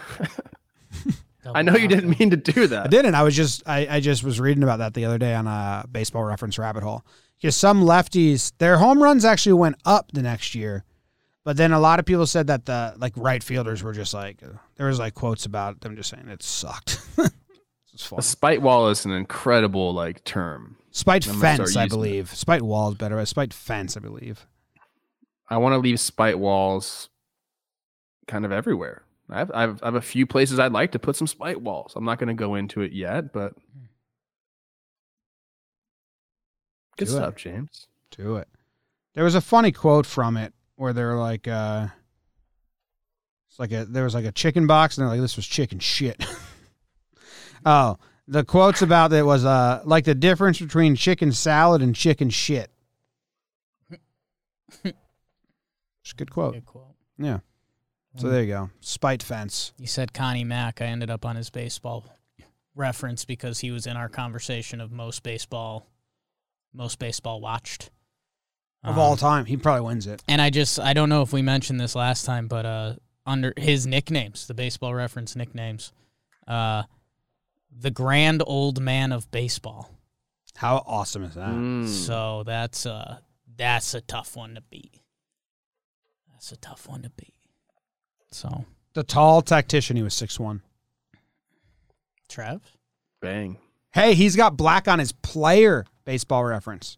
I know you didn't mean to do that. I didn't. I was just I, I just was reading about that the other day on a baseball reference rabbit hole. Because some lefties, their home runs actually went up the next year, but then a lot of people said that the like right fielders were just like there was like quotes about them just saying it sucked. A spite wall is an incredible like term. Spite I'm gonna start fence, I using it. believe. Spite wall is better. but Spite fence, I believe. I want to leave spite walls kind of everywhere. I have, I have I have a few places I'd like to put some spite walls. I'm not going to go into it yet, but good Do it. James. Do it. There was a funny quote from it where they're like, uh, it's like a there was like a chicken box and they're like, this was chicken shit. oh, the quotes about it was uh like the difference between chicken salad and chicken shit. It's a good quote. Good quote. Yeah. So there you go. Spite fence. You said Connie Mack. I ended up on his baseball reference because he was in our conversation of most baseball, most baseball watched Of Um, all time. He probably wins it. And I just I don't know if we mentioned this last time, but uh, under his nicknames, the baseball reference nicknames, uh, the grand old man of baseball. How awesome is that? Mm. So that's uh that's a tough one to beat. That's a tough one to beat. So The tall tactician, he was six one. Trev, Bang. Hey, he's got black on his player baseball reference.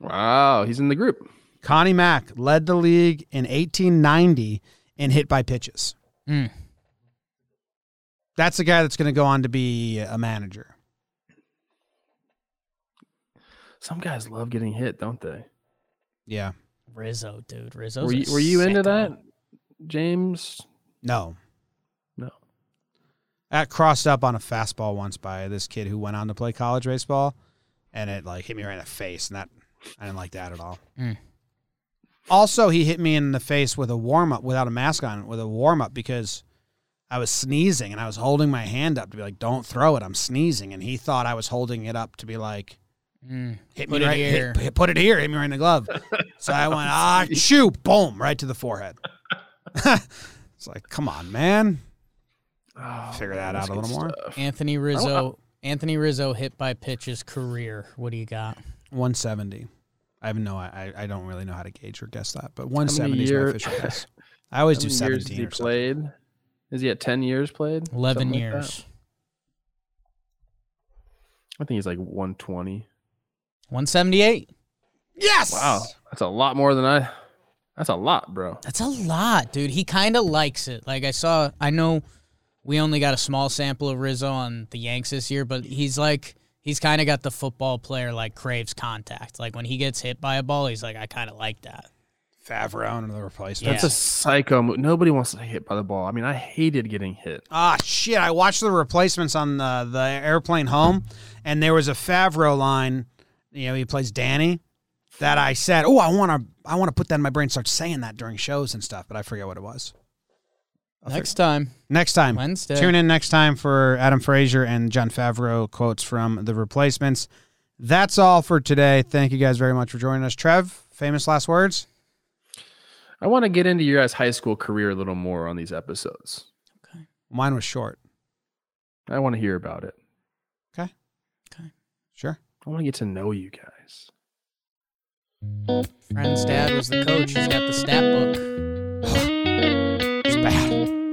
Wow, he's in the group. Connie Mack led the league in 1890 in hit by pitches. Mm. That's the guy that's going to go on to be a manager. Some guys love getting hit, don't they? Yeah. Rizzo, dude, Rizzo. were you, were you into that, James? No. No. That crossed up on a fastball once by this kid who went on to play college baseball, and it like hit me right in the face, and that I didn't like that at all. Mm. Also, he hit me in the face with a warm up without a mask on, with a warm up because I was sneezing and I was holding my hand up to be like, "Don't throw it, I'm sneezing," and he thought I was holding it up to be like, Mm. "Hit Put me it right here. Hit, put it here, hit me right in the glove." so I went, "Ah, shoot!" Boom, right to the forehead. it's like, come on, man. Oh, Figure that that's out a good little more. Anthony Rizzo. Anthony Rizzo hit by pitch pitches career. What do you got? 170. I have no, I, I don't really know how to gauge or guess that, but many 170 is my official guess. I always How do many years 17 has he or something. played? Is he at 10 years played? Eleven Something like years. I think he's like 120. One seventy eight. Yes. Wow. That's a lot more than I. That's a lot, bro. That's a lot, dude. He kind of likes it. Like I saw, I know we only got a small sample of Rizzo on the Yanks this year, but he's like he's kind of got the football player like craves contact. Like when he gets hit by a ball, he's like, I kind of like that. Favreau and the replacement. That's a psycho move. Nobody wants to get hit by the ball. I mean, I hated getting hit. Ah, shit. I watched the replacements on the, the airplane home, and there was a Favreau line. You know, he plays Danny. That I said, oh, I want to, I want to put that in my brain. Start saying that during shows and stuff, but I forget what it was. I'll Next time, Next time. Wednesday. Tune in next time for Adam Frazier and Jon Favreau quotes from the replacements. That's all for today. Thank you guys very much for joining us. Trev, famous last words? I want to get into your guys' high school career a little more on these episodes. Okay. Mine was short. I want to hear about it. Okay. Okay. Sure. I want to get to know you guys. Friend's dad was the coach. He's got the stat book. 哎。